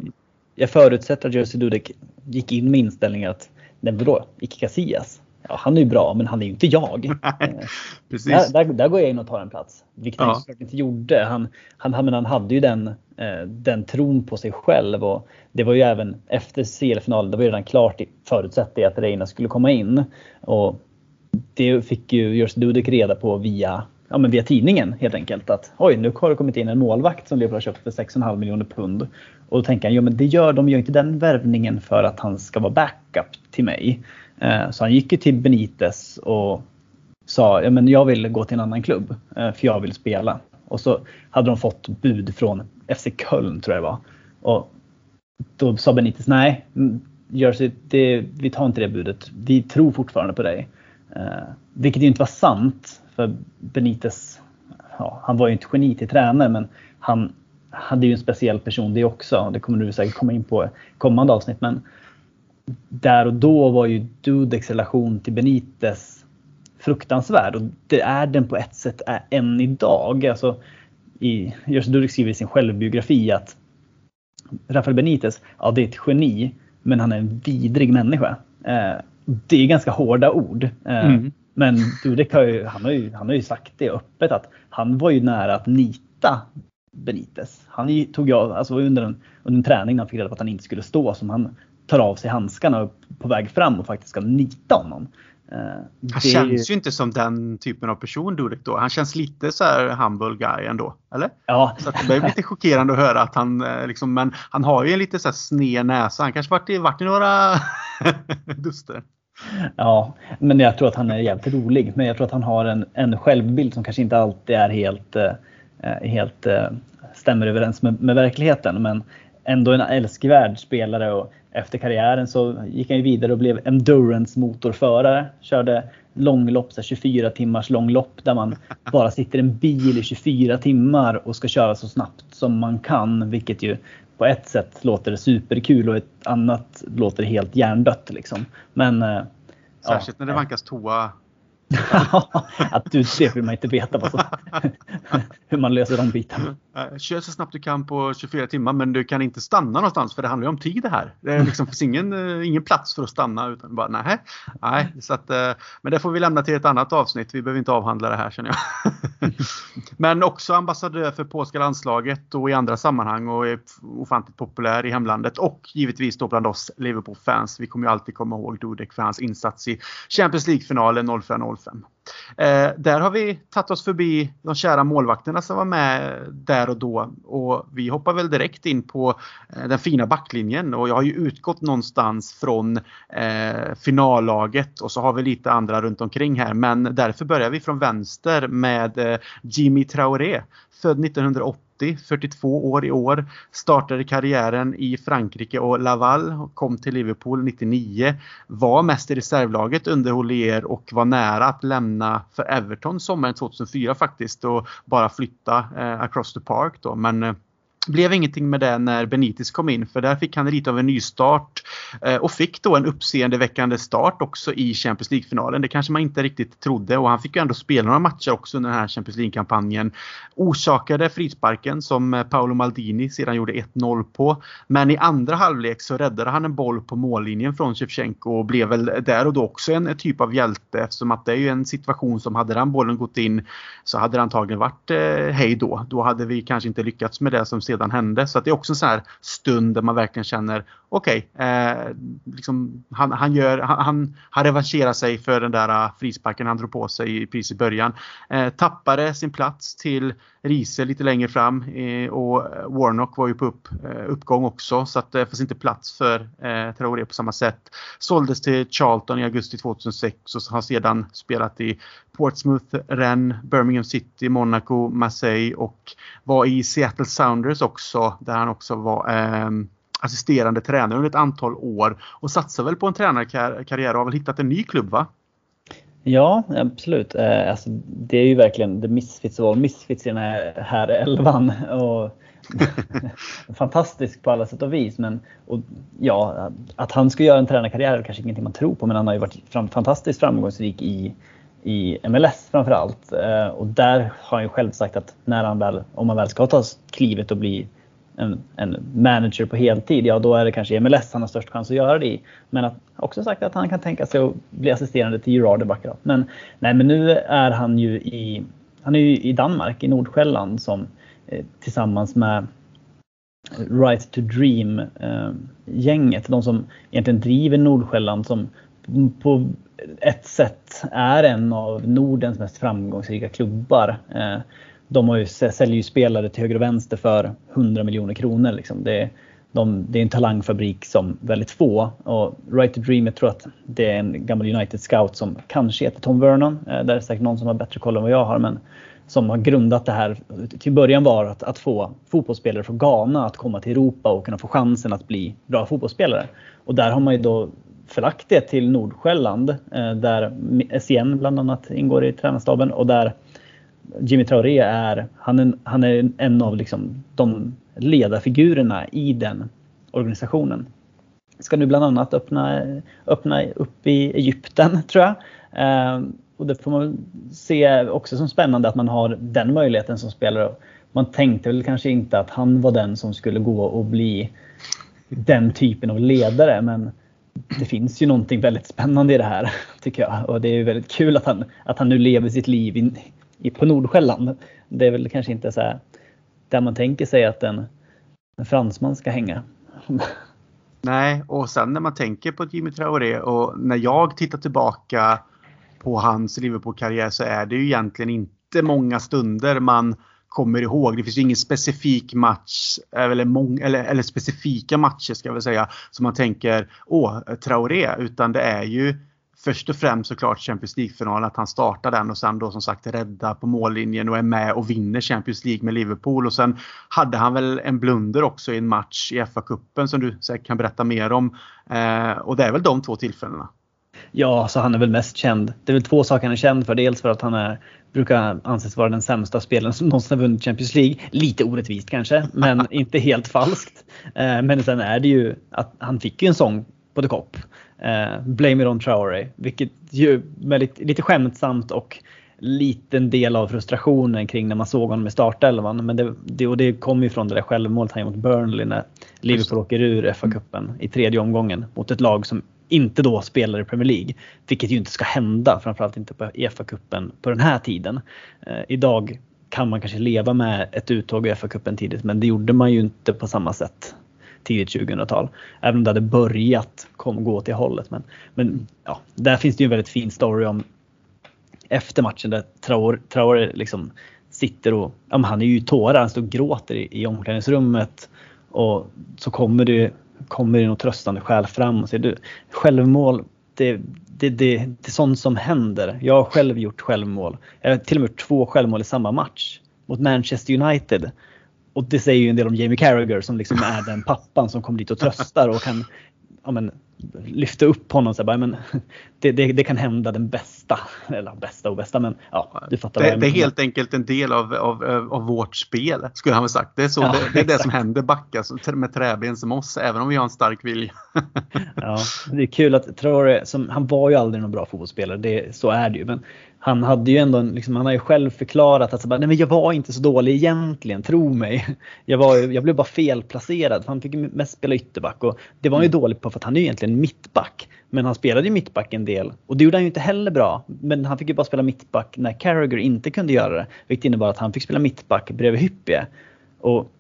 jag förutsätter att Jersey Dudek gick in med inställningen att nej vadå, Ike Casillas? Ja, han är ju bra, men han är ju inte jag. Precis. Där, där, där, går jag in och tar en plats. Vilket ja. han inte gjorde. Han, han, han hade ju den, eh, den tron på sig själv. Och det var ju även efter CL-finalen, det var ju redan klart förutsatt det att Reina skulle komma in. Och det fick ju Jerzy Dudek reda på via, ja, men via tidningen helt enkelt. Att oj, nu har det kommit in en målvakt som Liverpool har köpt för 6,5 miljoner pund. Och då tänker han, ja men det gör, de gör inte den värvningen för att han ska vara backup till mig. Eh, så han gick ju till Benitez och sa, ja men jag vill gå till en annan klubb eh, för jag vill spela. Och så hade de fått bud från FC Köln tror jag det var. Och då sa Benitez, nej mm, Jersey, det, vi tar inte det budet. Vi tror fortfarande på dig. Eh, vilket ju inte var sant. För Benitez, ja, han var ju inte geni till tränare men han hade ju en speciell person det också. Det kommer du säkert komma in på i kommande avsnitt. Men där och då var ju Dudeks relation till Benitez fruktansvärd. Och det är den på ett sätt än idag. Alltså, i, Jerzy Dudek skriver i sin självbiografi att Rafael Benitez, ja det är ett geni, men han är en vidrig människa. Eh, det är ganska hårda ord. Eh, mm. Men Dudek har ju, han har ju, han har ju sagt det öppet att han var ju nära att nita Benitez. Han tog jag, alltså under en, under en träning när han fick reda på att han inte skulle stå som han tar av sig handskarna på väg fram och faktiskt ska nita honom. Uh, han känns ju inte som den typen av person Dudek då. Han känns lite så här humble guy ändå. Eller? Ja. Så det blev lite chockerande att höra att han eh, liksom, men han har ju en lite så här sned näsa. Han kanske varit i, varit i några duster. Ja, men jag tror att han är jävligt rolig. Men jag tror att han har en, en självbild som kanske inte alltid är helt, eh, helt eh, stämmer överens med, med verkligheten. Men ändå en älskvärd spelare och efter karriären så gick han ju vidare och blev endurance motorförare. Körde långlopp, 24 timmars långlopp där man bara sitter i en bil i 24 timmar och ska köra så snabbt som man kan. Vilket ju på ett sätt låter superkul och ett annat låter helt hjärndött. Liksom. Men, eh, Särskilt ja, när det vankas toa att du, det vill man inte veta hur man löser de bitarna. Kör så snabbt du kan på 24 timmar men du kan inte stanna någonstans för det handlar ju om tid det här. Det liksom, finns ingen, eh, ingen plats för att stanna utan bara nej. nej så att, eh, men det får vi lämna till ett annat avsnitt. Vi behöver inte avhandla det här känner jag. men också ambassadör för polska landslaget och i andra sammanhang och är ofantligt populär i hemlandet och givetvis då bland oss Liverpool-fans. Vi kommer ju alltid komma ihåg Dudek för hans insats i Champions League-finalen 05-05 05. Eh, där har vi tagit oss förbi de kära målvakterna som var med där och då. Och vi hoppar väl direkt in på eh, den fina backlinjen. Och jag har ju utgått någonstans från eh, finallaget. Och så har vi lite andra runt omkring här. Men därför börjar vi från vänster med eh, Jimmy Traoré född 1980 42 år i år. Startade karriären i Frankrike och Laval. Kom till Liverpool 99. Var mest i reservlaget under Holier och var nära att lämna för Everton sommaren 2004 faktiskt och bara flytta eh, across the park då. Men eh, blev ingenting med det när Benitez kom in för där fick han lite av en nystart eh, och fick då en uppseendeväckande start också i Champions League-finalen. Det kanske man inte riktigt trodde och han fick ju ändå spela några matcher också under den här Champions League-kampanjen. Orsakade frisparken som eh, Paolo Maldini sedan gjorde 1-0 på. Men i andra halvlek så räddade han en boll på mållinjen från Shevchenko och blev väl där och då också en eh, typ av hjälte eftersom att det är ju en situation som hade den bollen gått in så hade det antagligen varit eh, hej då. Då hade vi kanske inte lyckats med det som sedan hände. Så att det är också en sån här stund där man verkligen känner okej, okay, eh, liksom, han, han, gör, han, han revanscherar sig för den där eh, frisparken han drog på sig precis i början. Eh, tappade sin plats till Riese lite längre fram eh, och Warnock var ju på upp, eh, uppgång också så att det fanns inte plats för eh, Traoré på samma sätt. Såldes till Charlton i augusti 2006 och har sedan spelat i Portsmouth, Rennes, Birmingham City, Monaco, Marseille och var i Seattle Sounders också där han också var ehm, assisterande tränare under ett antal år och satsar väl på en tränarkarriär och har väl hittat en ny klubb va? Ja, absolut. Eh, alltså, det är ju verkligen the misfits of all misfits i den här, här elvan. Och, fantastisk på alla sätt och vis. Men och, ja, att han ska göra en tränarkarriär är kanske ingenting man tror på, men han har ju varit fram, fantastiskt framgångsrik i, i MLS framförallt. Eh, och där har han ju själv sagt att när han väl, om han väl ska ta klivet och bli en, en, manager på heltid, ja då är det kanske MLS han har störst chans att göra det i. Men att, också sagt att han kan tänka sig att bli assisterande till Gerard i Baccarat. Men, nej, men nu är han ju i, han är ju i Danmark, i Nordsjälland, som eh, tillsammans med Right to Dream-gänget, eh, de som egentligen driver Nordsjälland som på ett sätt är en av Nordens mest framgångsrika klubbar. Eh, de har ju, säljer ju spelare till höger och vänster för 100 miljoner kronor. Liksom. Det, de, det är en talangfabrik som väldigt få. Och Right to Dream, jag tror att det är en gammal United scout som kanske heter Tom Vernon. Eh, där är det säkert någon som har bättre koll än vad jag har. Men som har grundat det här. Till början var att, att få fotbollsspelare från Ghana att komma till Europa och kunna få chansen att bli bra fotbollsspelare. Och där har man ju då förlagt det till Nordsjälland eh, där SCN bland annat ingår i tränarstaben och där Jimmy Traoré är, han är, han är en av liksom de ledarfigurerna i den organisationen. Ska nu bland annat öppna, öppna upp i Egypten tror jag. Eh, och det får man se också som spännande att man har den möjligheten som spelare. Man tänkte väl kanske inte att han var den som skulle gå och bli den typen av ledare men det finns ju någonting väldigt spännande i det här tycker jag. Och det är väldigt kul att han, att han nu lever sitt liv in, i, på Nordsjälland. Det är väl kanske inte så här där man tänker sig att en, en fransman ska hänga. Nej, och sen när man tänker på Jimmy Traoré och när jag tittar tillbaka på hans Liverpool-karriär så är det ju egentligen inte många stunder man kommer ihåg. Det finns ju ingen specifik match eh, eller, mång, eller, eller specifika matcher ska jag väl säga som man tänker åh, Traoré utan det är ju först och främst såklart Champions League-finalen, att han startar den och sen då som sagt rädda på mållinjen och är med och vinner Champions League med Liverpool. Och sen hade han väl en blunder också i en match i FA-cupen som du säkert kan berätta mer om. Eh, och det är väl de två tillfällena. Ja, så han är väl mest känd. Det är väl två saker han är känd för. Dels för att han är, brukar anses vara den sämsta spelaren som någonsin har vunnit Champions League. Lite orättvist kanske, men inte helt falskt. Eh, men sen är det ju att han fick ju en sång på The Cop. Eh, Blame it on Traore. Vilket ju väldigt, lite skämtsamt och liten del av frustrationen kring när man såg honom i startelvan. Men det, det, och det kom ju från det där självmålet han mot Burnley när Liverpool åker ur FA-cupen i tredje omgången mot ett lag som inte då spelar i Premier League. Vilket ju inte ska hända, framförallt inte på FA-cupen på den här tiden. Eh, idag kan man kanske leva med ett uttåg i FA-cupen tidigt men det gjorde man ju inte på samma sätt tidigt 2000-tal. Även om det hade börjat kom, gå det hållet. Men, men ja, där finns det ju en väldigt fin story om efter matchen där Traore, Traore liksom sitter och, ja, han är ju i tårar, han står och gråter i, i omklädningsrummet. Och så kommer det, kommer det någon tröstande själ fram och säger du, självmål, det, det, det, det är sånt som händer. Jag har själv gjort självmål. Jag har till och med gjort två självmål i samma match mot Manchester United. Och det säger ju en del om Jamie Carragher som liksom är den pappan som kommer dit och tröstar och kan ja, men, lyfta upp honom. Så bara, men, det, det, det, kan hända den bästa. Eller bästa och bästa men ja, du fattar. Det, det är helt enkelt en del av, av, av vårt spel skulle han väl sagt. Det är, så, ja, det, det, är det som händer Backa med träben som oss även om vi har en stark vilja. ja, det är kul att Traore, som, han var ju aldrig någon bra fotbollsspelare. Det, så är det ju. Men han hade ju ändå, liksom, han har ju själv förklarat att nej men jag var inte så dålig egentligen, tro mig. Jag, var, jag blev bara felplacerad, för han fick mest spela ytterback och det var han ju mm. dålig på för att han är egentligen mittback. Men han spelade ju mittback en del och det gjorde han ju inte heller bra. Men han fick ju bara spela mittback när Carragher inte kunde göra det. Vilket innebar att han fick spela mittback bredvid Hyppie. Och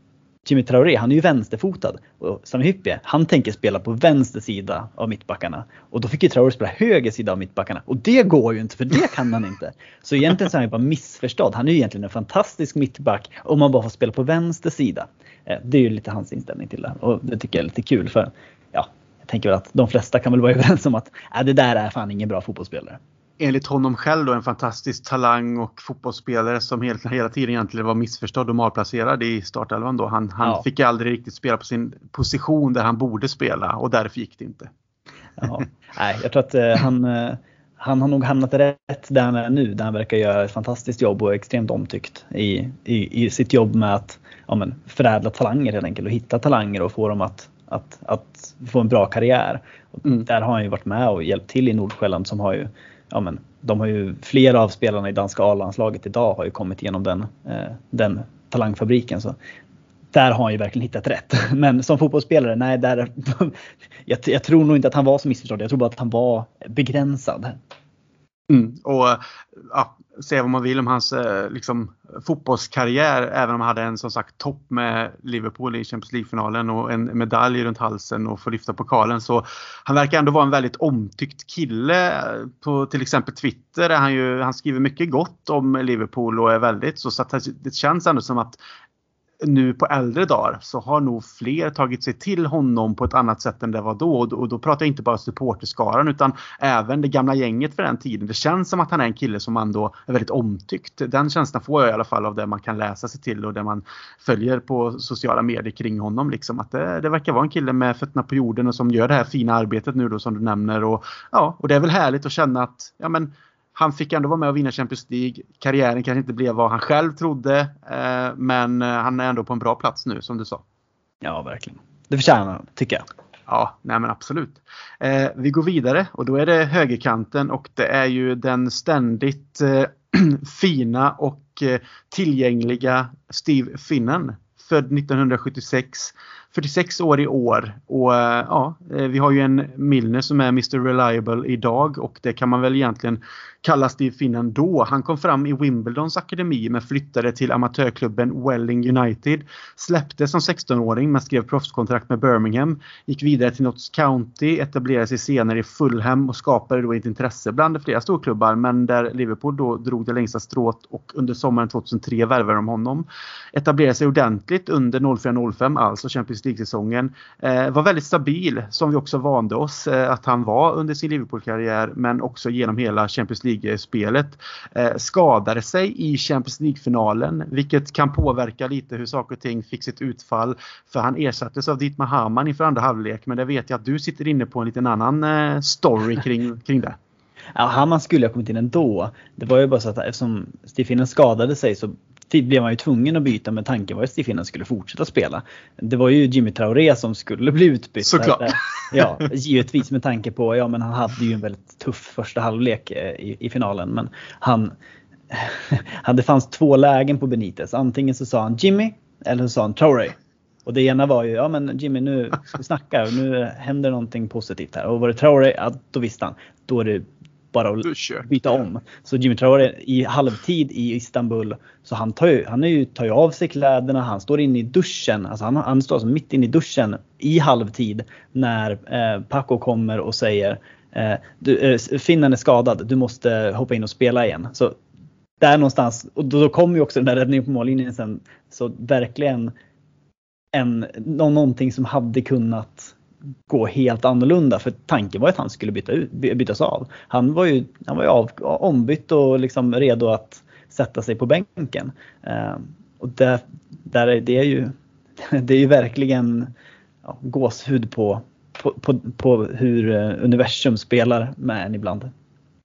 Jimmy Traoré, han är ju vänsterfotad. Och Sami Hyppie, han tänker spela på vänster sida av mittbackarna. Och då fick ju Traoré spela höger sida av mittbackarna. Och det går ju inte, för det kan han inte. Så egentligen så är han ju bara missförstådd. Han är ju egentligen en fantastisk mittback om man bara får spela på vänster sida. Eh, det är ju lite hans inställning till det. Och det tycker jag är lite kul för ja, jag tänker väl att de flesta kan väl vara överens om att äh, det där är fan ingen bra fotbollsspelare enligt honom själv då en fantastisk talang och fotbollsspelare som hela, hela tiden egentligen var missförstådd och malplacerad i startelvan då. Han, han ja. fick aldrig riktigt spela på sin position där han borde spela och därför gick det inte. Ja. Nej, jag tror att eh, han, eh, han har nog hamnat rätt där han är nu, där han verkar göra ett fantastiskt jobb och är extremt omtyckt i, i, i sitt jobb med att ja, men, förädla talanger helt enkelt och hitta talanger och få dem att, att, att få en bra karriär. Mm. Där har han ju varit med och hjälpt till i Nordsjälland som har ju ja, men, de har ju, flera av spelarna i danska A-landslaget idag har ju kommit igenom den, eh, den talangfabriken. Så där har han ju verkligen hittat rätt. Men som fotbollsspelare, nej, där, jag, jag tror nog inte att han var så missförstådd. Jag tror bara att han var begränsad. Mm. Och ja, säga vad man vill om hans eh, liksom, fotbollskarriär, även om han hade en som sagt topp med Liverpool i Champions League-finalen och en medalj runt halsen och få lyfta pokalen. Så han verkar ändå vara en väldigt omtyckt kille. På till exempel Twitter han, ju, han skriver mycket gott om Liverpool och är väldigt så, så att det känns ändå som att nu på äldre dagar så har nog fler tagit sig till honom på ett annat sätt än det var då. Och då pratar jag inte bara supporterskaran utan även det gamla gänget för den tiden. Det känns som att han är en kille som ändå är väldigt omtyckt. Den känslan får jag i alla fall av det man kan läsa sig till och det man följer på sociala medier kring honom. Liksom. Att det, det verkar vara en kille med fötterna på jorden och som gör det här fina arbetet nu då som du nämner. Och, ja, och det är väl härligt att känna att ja, men, han fick ändå vara med och vinna Champions League. Karriären kanske inte blev vad han själv trodde. Eh, men eh, han är ändå på en bra plats nu som du sa. Ja, verkligen. Det förtjänar han, tycker jag. Ja, nej men absolut. Eh, vi går vidare och då är det högerkanten och det är ju den ständigt eh, fina och eh, tillgängliga Steve Finnen. Född 1976 46 år i år och eh, ja, eh, vi har ju en Milner som är Mr Reliable idag och det kan man väl egentligen kalla Steve Finnan då. Han kom fram i Wimbledons akademi men flyttade till amatörklubben Welling United. Släpptes som 16-åring men skrev proffskontrakt med Birmingham. Gick vidare till Notts County, etablerade sig senare i Fulham och skapade då ett intresse bland flera storklubbar men där Liverpool då drog det längsta strået och under sommaren 2003 värvade de honom. Etablerade sig ordentligt under 04-05, alltså Champions League-säsongen. Eh, var väldigt stabil som vi också vande oss eh, att han var under sin Liverpool-karriär men också genom hela Champions League-spelet. Eh, skadade sig i Champions League-finalen vilket kan påverka lite hur saker och ting fick sitt utfall. För han ersattes av Dietmar Hamann inför andra halvlek men det vet jag att du sitter inne på en liten annan story kring, kring det. Ja, Hamann skulle ha kommit in ändå. Det var ju bara så att eftersom Stefinen skadade sig så blev man ju tvungen att byta med tanken var att Stefinen skulle fortsätta spela. Det var ju Jimmy Traoré som skulle bli utbytt. Såklart. Ja, givetvis med tanke på, ja men han hade ju en väldigt tuff första halvlek eh, i, i finalen. Men han, det fanns två lägen på Benitez. Antingen så sa han Jimmy eller så sa han Traoré. Och det ena var ju, ja men Jimmy nu ska vi snacka, nu händer någonting positivt här. Och var det Traoré, ja, då visste han. Då är det bara att byta om. Så Jimmy Traoré i halvtid i Istanbul, så han tar ju, han är ju, tar ju av sig kläderna, han står inne i duschen. Alltså han, han står alltså mitt inne i duschen i halvtid när eh, Paco kommer och säger eh, du, eh, Finnen är skadad, du måste hoppa in och spela igen. Så där någonstans, och då, då kommer ju också den där räddningen på mållinjen sen. Så verkligen en, någonting som hade kunnat gå helt annorlunda. För tanken var att han skulle byta ut, bytas av. Han var ju, han var ju av, ombytt och liksom redo att sätta sig på bänken. Eh, och där, där är det ju, det är ju verkligen ja, gåshud på, på, på, på hur eh, universum spelar med en ibland.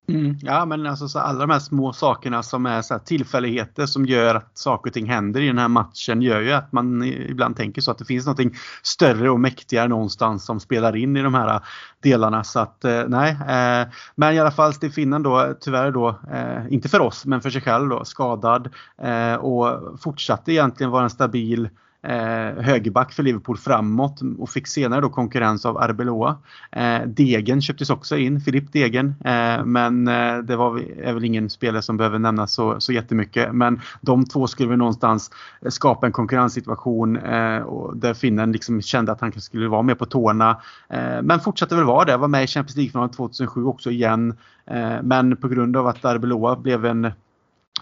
Mm, ja men alltså så alla de här små sakerna som är så tillfälligheter som gör att saker och ting händer i den här matchen gör ju att man ibland tänker så att det finns något större och mäktigare någonstans som spelar in i de här äh, delarna. Så att äh, nej. Eh, men i alla fall Stefinen då tyvärr då, eh, inte för oss men för sig själv då, skadad och fortsatte egentligen vara en stabil eh, högerback för Liverpool framåt och fick senare då konkurrens av Arbeloa. Eh, Degen köptes också in, Filip Degen, eh, men eh, det var, är väl ingen spelare som behöver nämnas så, så jättemycket. Men de två skulle väl någonstans skapa en konkurrenssituation eh, och där finnen liksom kände att han skulle vara med på tårna. Eh, men fortsatte väl vara det, var med i Champions League-finalen 2007 också igen. Eh, men på grund av att Arbeloa blev en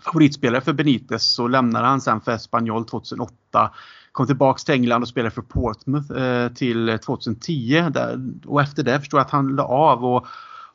favoritspelare för Benitez så lämnade han sen för Espanyol 2008 kom tillbaks till England och spelade för Portsmouth eh, till 2010. Där, och efter det förstår jag att han la av och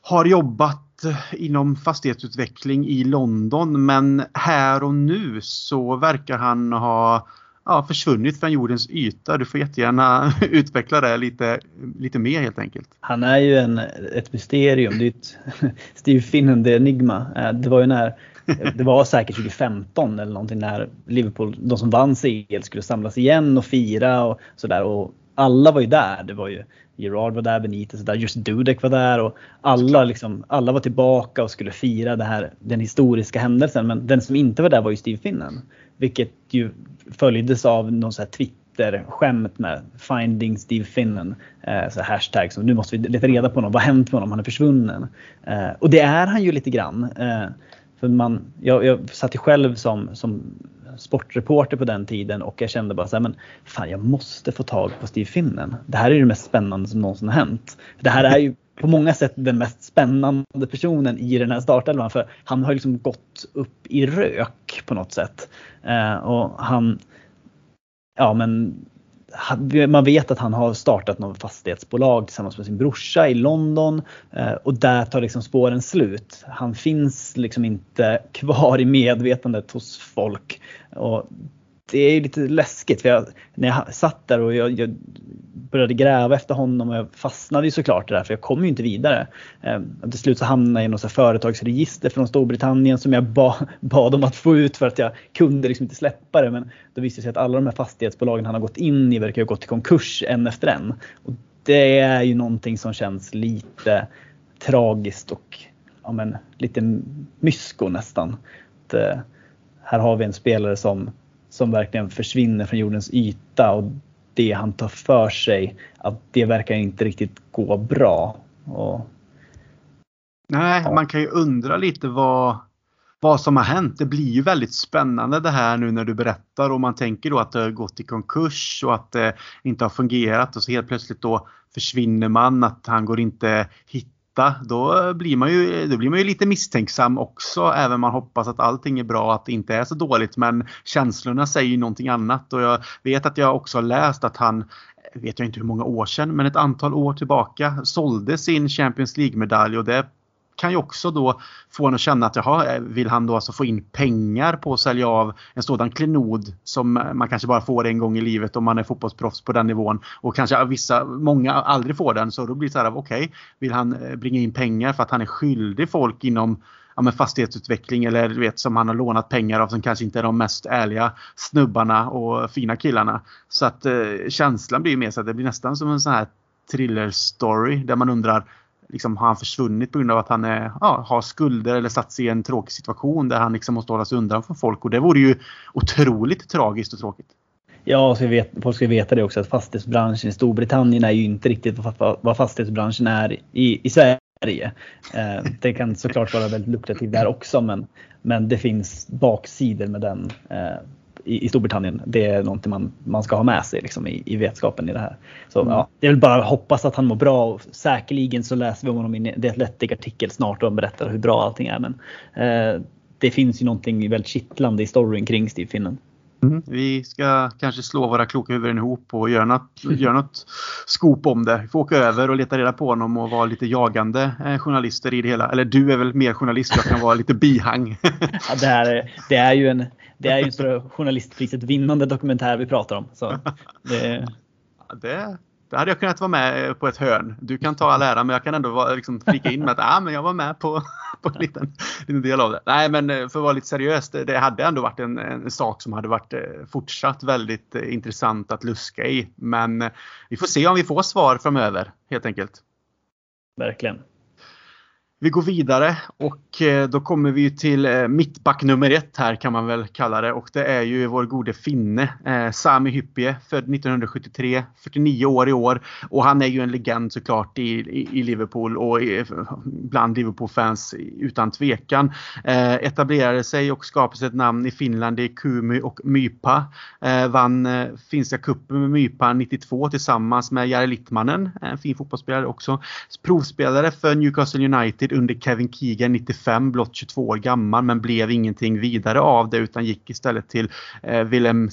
har jobbat eh, inom fastighetsutveckling i London men här och nu så verkar han ha ja, försvunnit från jordens yta. Du får jättegärna utveckla det lite, lite mer helt enkelt. Han är ju en, ett mysterium. Det är ett Steve Finnan, det enigma. Eh, det var ju när det var säkert 2015 eller någonting när Liverpool, de som vann CL, skulle samlas igen och fira och sådär. Och alla var ju där. Det var ju Gerard var där, Benitez var där, just Dudek var där och alla, liksom, alla var tillbaka och skulle fira det här, den historiska händelsen. Men den som inte var där var ju Steve Finnan. Vilket ju följdes av någon så här Twitter-skämt med Finding Steve Finnen. Eh, så hashtag som nu måste vi leta reda på honom. Vad har hänt med honom? Han är försvunnen. Eh, och det är han ju lite grann. Eh, för man, jag, jag satt ju själv som, som sportreporter på den tiden och jag kände bara så här, men fan jag måste få tag på Steve Finnen. Det här är det mest spännande som någonsin har hänt. Det här är ju på många sätt den mest spännande personen i den här startelvan för han har liksom gått upp i rök på något sätt. Eh, och han, ja men man vet att han har startat något fastighetsbolag tillsammans med sin brorsa i London eh, och där tar liksom spåren slut. Han finns liksom inte kvar i medvetandet hos folk. Och det är lite läskigt för jag, när jag satt där och jag, jag, började gräva efter honom och jag fastnade ju såklart där för jag kom ju inte vidare. Eh, till slut så hamnade jag i något företagsregister från Storbritannien som jag ba, bad om att få ut för att jag kunde liksom inte släppa det. Men då visade det sig att alla de här fastighetsbolagen han har gått in i verkar ha gått i konkurs en efter en. Och det är ju någonting som känns lite tragiskt och ja, men, lite mysko nästan. Att, eh, här har vi en spelare som som verkligen försvinner från jordens yta och det han tar för sig, att det verkar inte riktigt gå bra. Och, Nej, ja. man kan ju undra lite vad, vad som har hänt. Det blir ju väldigt spännande det här nu när du berättar och man tänker då att det har gått i konkurs och att det inte har fungerat och så helt plötsligt då försvinner man, att han går inte hitta 8 då blir, man ju, då blir man ju lite misstänksam också. Även man hoppas att allting är bra, och att det inte är så dåligt. Men känslorna säger ju någonting annat. Och jag vet att jag också har läst att han vet jag inte hur många år sedan, men ett antal år tillbaka sålde sin Champions League-medalj och det kan ju också då få en att känna att jaha, eh, vill han då alltså få in pengar på att sälja av en sådan klenod som eh, man kanske bara får en gång i livet om man är fotbollsproffs på den nivån och kanske vissa, många aldrig får den så då blir det så här okej, okay, vill han eh, bringa in pengar för att han är skyldig folk inom ja, men fastighetsutveckling eller du vet som han har lånat pengar av som kanske inte är de mest ärliga snubbarna och fina killarna. Så att eh, känslan blir mer så att det blir nästan som en sån här thriller story där man undrar liksom, har han försvunnit på grund av att han är, ja, har skulder eller satt sig i en tråkig situation där han liksom måste hålla sig undan från folk. Och det vore ju otroligt tragiskt och tråkigt. Ja, så vet, folk ska veta det också att fastighetsbranschen i Storbritannien är ju inte riktigt vad fastighetsbranschen är i, i Sverige. Eh, det kan såklart vara väldigt lukrativt där också men, men det finns baksidor med den eh, i, i Storbritannien. Det är någonting man, man ska ha med sig liksom, i, i vetskapen i det här. Så mm. ja, jag vill bara hoppas att han mår bra och säkerligen så läser vi om honom i en Athletic-artikel snart och berättar hur bra allting är. Men eh, det finns ju någonting väldigt kittlande i storyn kring Steve Finnan. Mm. Vi ska kanske slå våra kloka huvuden ihop och göra något, göra något skop om det. Vi får åka över och leta reda på honom och vara lite jagande eh, journalister i det hela. Eller du är väl mer journalist, jag kan vara lite bihang. ja, det, här, det är ju en, det är ju en journalistpriset vinnande dokumentär vi pratar om. Så det... det, då hade jag kunnat vara med eh, på ett hörn. Du kan ta all ära men jag kan ändå vara, liksom, flika in med att ah, men jag var med på, på en liten, liten del av det. Nej men eh, för att vara lite seriös, det, det hade ändå varit en, en, sak som hade varit eh, fortsatt väldigt intressant att luska i. Men vi får se om vi får svar framöver helt enkelt. Verkligen. Vi går vidare och eh, då kommer vi till eh, mittback nummer ett här kan man väl kalla det och det är ju vår gode finne eh, Sami Hyppie född 1973, 49 år i år och han är ju en legend såklart i, i, i Liverpool och i, bland Liverpool-fans utan tvekan. Etablerade sig och skapade sig ett namn i Finland i Kumu och Mypa. Vann finska cupen med Mypa 92 tillsammans med Jari Littmanen, en fin fotbollsspelare också. Provspelare för Newcastle United under Kevin Keegan 95, blott 22 år gammal men blev ingenting vidare av det utan gick istället till eh, Willem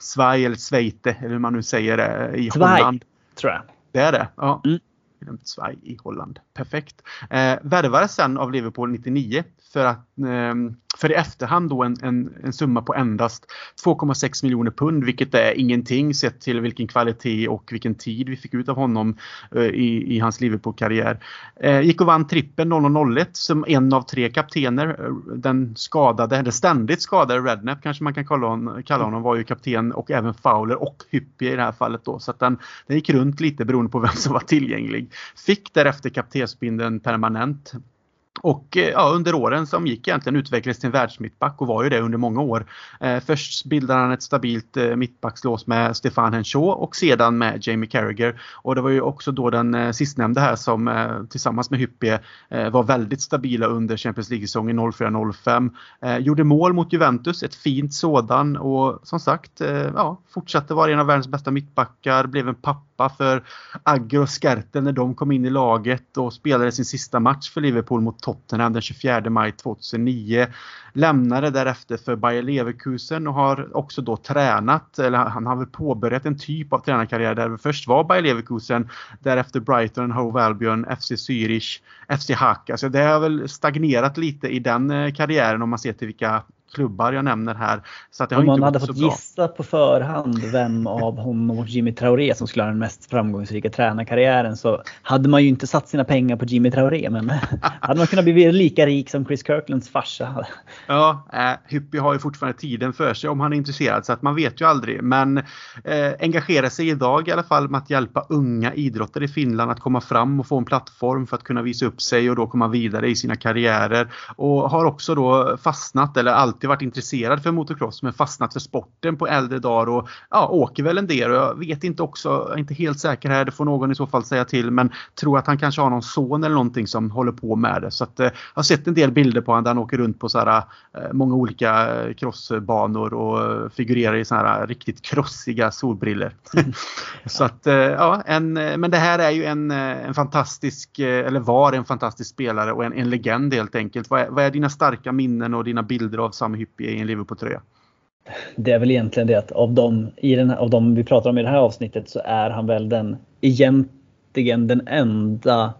Zweig eller Zweite eller hur man nu säger det i Zweig, Holland. tror jag. Det är det? Ja. Mm. Willem Zweig i Holland. Perfekt. Eh, värvades sen av Liverpool 99 för att eh, för i efterhand då en, en, en summa på endast 2,6 miljoner pund vilket är ingenting sett till vilken kvalitet och vilken tid vi fick ut av honom eh, i, i hans Liverpool-karriär. Eh, gick och vann trippen 0001 som en av tre kaptener. Eh, den skadade, den ständigt skadade Rednep kanske man kan kalla honom, kalla honom var ju kapten och även Fowler och Hyppie i det här fallet då. Så att den, den gick runt lite beroende på vem som var tillgänglig. Fick därefter kaptensbindeln permanent och eh, ja, under åren som gick egentligen utvecklades till en världsmittback och var ju det under många år. Eh, först bildade han ett stabilt eh, mittbackslås med Stefan Henshaw och sedan med Jamie Carragher. Och det var ju också då den eh, sistnämnda här som eh, tillsammans med Hyppie eh, var väldigt stabila under Champions League-säsongen 04-05. Eh, gjorde mål mot Juventus, ett fint sådan och som sagt eh, ja, fortsatte vara en av världens bästa mittbackar, blev en pappa pappa för Agger och Skertel när de kom in i laget och spelade sin sista match för Liverpool mot Tottenham den 24 maj 2009. Lämnade därefter för Bayer Leverkusen och har också då tränat, eller han har väl påbörjat en typ av tränarkarriär där det först var Bayer Leverkusen, därefter Brighton, Hove Albion, FC Zürich, FC Hack. Alltså det har väl stagnerat lite i den eh, karriären om man ser till vilka klubbar jag nämner här. Så att det Om man hade fått gissa på förhand vem av honom och Jimmy Traoré som skulle ha den mest framgångsrika tränarkarriären så hade man ju inte satt sina pengar på Jimmy Traoré. Men hade man kunnat bli lika rik som Chris Kirklands farsa. Ja, eh, Hyppie har ju fortfarande tiden för sig om han är intresserad så att man vet ju aldrig. Men eh, engagera sig idag i alla fall med att hjälpa unga idrottare i Finland att komma fram och få en plattform för att kunna visa upp sig och då komma vidare i sina karriärer. Och har också då fastnat eller allt alltid varit intresserad för motocross men fastnat för sporten på äldre dagar och ja, åker väl en del. Och jag vet inte också, jag är inte helt säker här, det får någon i så fall säga till, men tror att han kanske har någon son eller någonting som håller på med det. Så att, eh, jag har sett en del bilder på honom där han åker runt på så här, eh, många olika eh, crossbanor och eh, figurerar i så här eh, riktigt krossiga solbriller. Mm. så att, ja, en, men det här är ju en, en fantastisk, eller var en fantastisk spelare och en, en legend helt enkelt. Vad är, vad är dina starka minnen och dina bilder av Sam Hyppie i en Liverpool-tröja? Det är väl egentligen det att av de, i den, av de vi pratar om i det här avsnittet så är han väl den egentligen den enda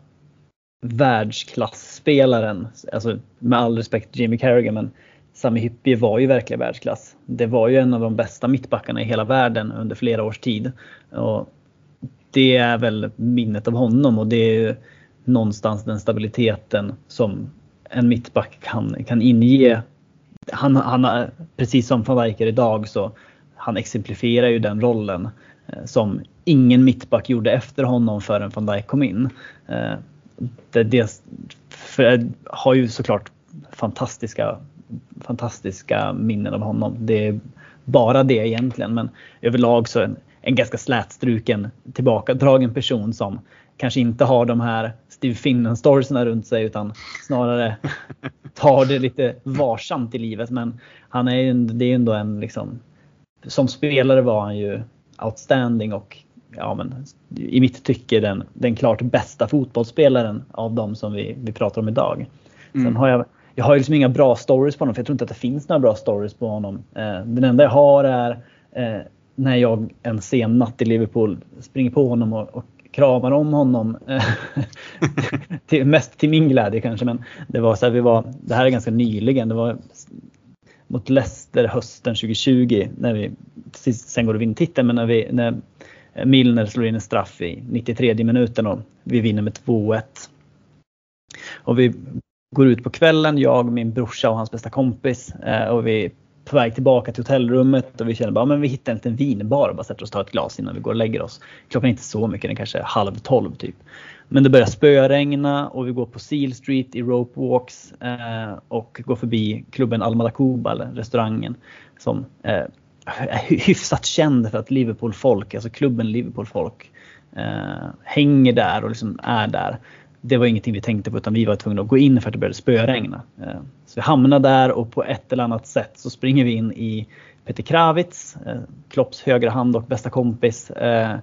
världsklasspelaren. Alltså med all respekt Jimmy Carragher men Sami Hyppie var ju verkligen världsklass. Det var ju en av de bästa mittbackarna i hela världen under flera års tid. Och det är väl minnet av honom och det är någonstans den stabiliteten som en mittback kan, kan inge han, han, precis som van Dijker idag så han exemplifierar ju den rollen eh, som ingen mittback gjorde efter honom förrän van Dijk kom in. Eh, det, det för, har ju såklart fantastiska, fantastiska minnen av honom. Det är bara det egentligen men överlag så en, en ganska slätstruken tillbakadragen person som kanske inte har de här Steve Finnan-storiesna runt sig utan snarare tar det lite varsamt i livet. Men han är ju, det är ju ändå en liksom, som spelare var han ju outstanding och ja, men, i mitt tycke den, den klart bästa fotbollsspelaren av de som vi, vi pratar om idag. Mm. Sen har jag, jag har ju liksom inga bra stories på honom för jag tror inte att det finns några bra stories på honom. Eh, den enda jag har är eh, när jag en sen natt i Liverpool springer på honom och, och kramar om honom. Eh, till, mest till min glädje kanske men det var så här, vi var, det här är ganska nyligen, det var mot Leicester hösten 2020 när vi, sen går det vinna titeln, men när, vi, när Milner slår in en straff i 93 minuten och vi vinner med 2-1. Och vi går ut på kvällen, jag, min brorsa och hans bästa kompis eh, och vi på väg tillbaka till hotellrummet och vi känner bara men vi hittar en liten vinbar och bara sätter oss och tar ett glas innan vi går och lägger oss. Klockan är inte så mycket, den kanske är halv tolv typ. Men det börjar spöregna och vi går på Seal Street i Rope Walks eh, och går förbi klubben Al Cuba, eller restaurangen, som eh, är hyfsat känd för att Liverpool-folk, alltså klubben Liverpool-folk, eh, hänger där och liksom är där det var ingenting vi tänkte på utan vi var tvungna att gå in för att det började spöregna. Eh, så vi hamnade där och på ett eller annat sätt så springer vi in i Peter Kravitz, eh, Klopps högra hand och bästa kompis. Eh,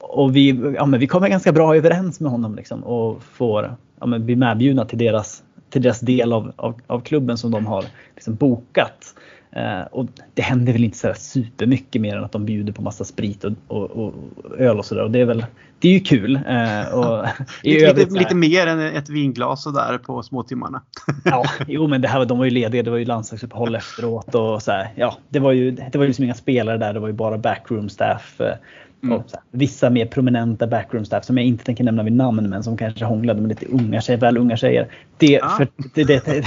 och vi, ja, men vi kommer ganska bra överens med honom liksom och får ja, men bli medbjudna till deras, till deras del av, av, av klubben som de har liksom bokat. Eh, och det händer väl inte så supermycket mer än att de bjuder på massa sprit och, och, och öl och sådär. Och det är väl det är ju kul. Eh, och lite, övrigt, lite, mer än ett vinglas sådär på småtimmarna. ja, jo men det här, de var ju lediga. Det var ju landslagsuppehåll efteråt. Och så här, ja, det var ju det var ju liksom inga spelare där. Det var ju bara backroom staff. Mm. Och här, vissa mer prominenta backroom staff som jag inte tänker nämna vid namn men som kanske hånglade med lite unga tjejer, väl unga tjejer. Det, ah. för, det, det,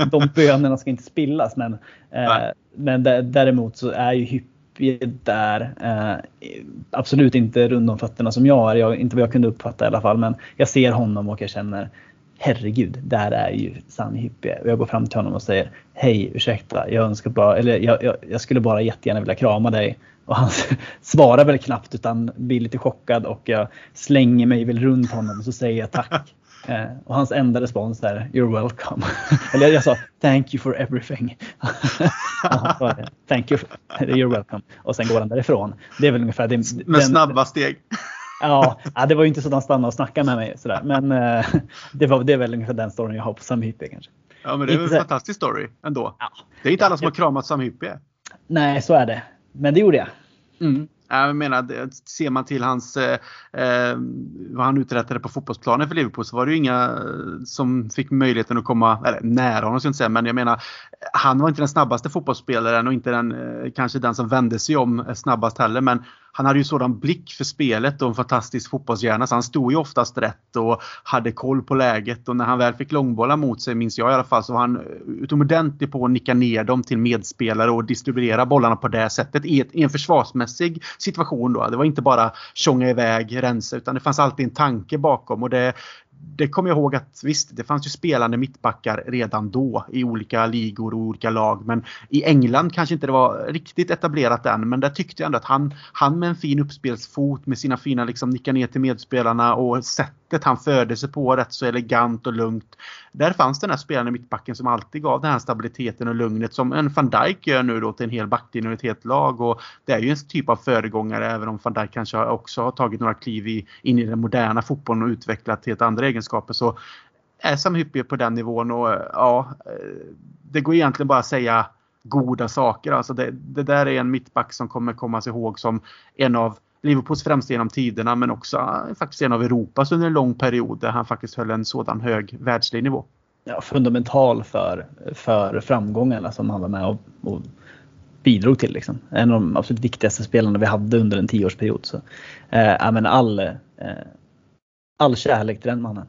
de bönerna ska inte spillas men, eh, men däremot så är ju Hyppie där eh, absolut inte rund om fötterna som jag är. Jag, inte vad jag kunde uppfatta i alla fall men jag ser honom och jag känner herregud, där är ju Sami Hyppie. Och jag går fram till honom och säger Hej, ursäkta, jag önskar bara, eller jag, jag, jag skulle bara jättegärna vilja krama dig. Och han svarar väl knappt utan blir lite chockad och jag slänger mig väl runt honom och så säger jag tack. Eh, och hans enda respons är You're welcome. Eller jag sa Thank you for everything. Thank you, for, you're welcome. Och sen går han därifrån. Det är väl ungefär det. Med den, snabba steg. Ja, det var ju inte så att han stannade och snackade med mig. Sådär. Men eh, det, var, det är väl ungefär den storyn jag har på Sam Hyppie kanske. Ja, men det är väl en fantastisk story ändå. Ja. Det är inte alla som har kramat Sam Hyppie. Nej, så är det. Men det gjorde jag. Mm. Jag menar, ser man till hans, eh, eh, vad han uträttade på fotbollsplanen för Liverpool så var det ju inga eh, som fick möjligheten att komma, eller nära honom ska jag inte säga, men jag menar han var inte den snabbaste fotbollsspelaren och inte den, eh, kanske den som vände sig om snabbast heller. Men han hade ju sådan blick för spelet och en fantastisk fotbollshjärna så han stod ju oftast rätt och hade koll på läget och när han väl fick långbollar mot sig, minns jag i alla fall, så var han utomordentlig på att nicka ner dem till medspelare och distribuera bollarna på det sättet i, ett, i en försvarsmässig situation då. Det var inte bara tjonga iväg, rensa utan det fanns alltid en tanke bakom och det, det kommer jag ihåg att visst, det fanns ju spelande mittbackar redan då i olika ligor och olika lag. Men i England kanske inte det var riktigt etablerat än. Men där tyckte jag ändå att han, han med en fin uppspelsfot med sina fina liksom nicka ner till medspelarna och sättet han förde sig på rätt så elegant och lugnt. Där fanns den här spelande mittbacken som alltid gav den här stabiliteten och lugnet som en van Dijk gör nu då till en hel backlinje och ett helt lag. Och det är ju en typ av föregångare även om van Dijk kanske också har tagit några kliv i, in i den moderna fotbollen och utvecklat helt andra egenskaper så är Sam Hyppie på den nivån och ja, eh, det går egentligen bara att säga goda saker. Alltså det, det där är en mittback som kommer komma sig ihåg som en av Liverpools främsta genom tiderna men också eh, faktiskt en av Europas under en lång period där han faktiskt höll en sådan hög världslig nivå. Ja, fundamental för, för framgångarna alltså, som han var med och, och bidrog till. Liksom. En av de absolut viktigaste spelarna vi hade under en tioårsperiod. Så, eh, men all, eh, all kärlek till den mannen.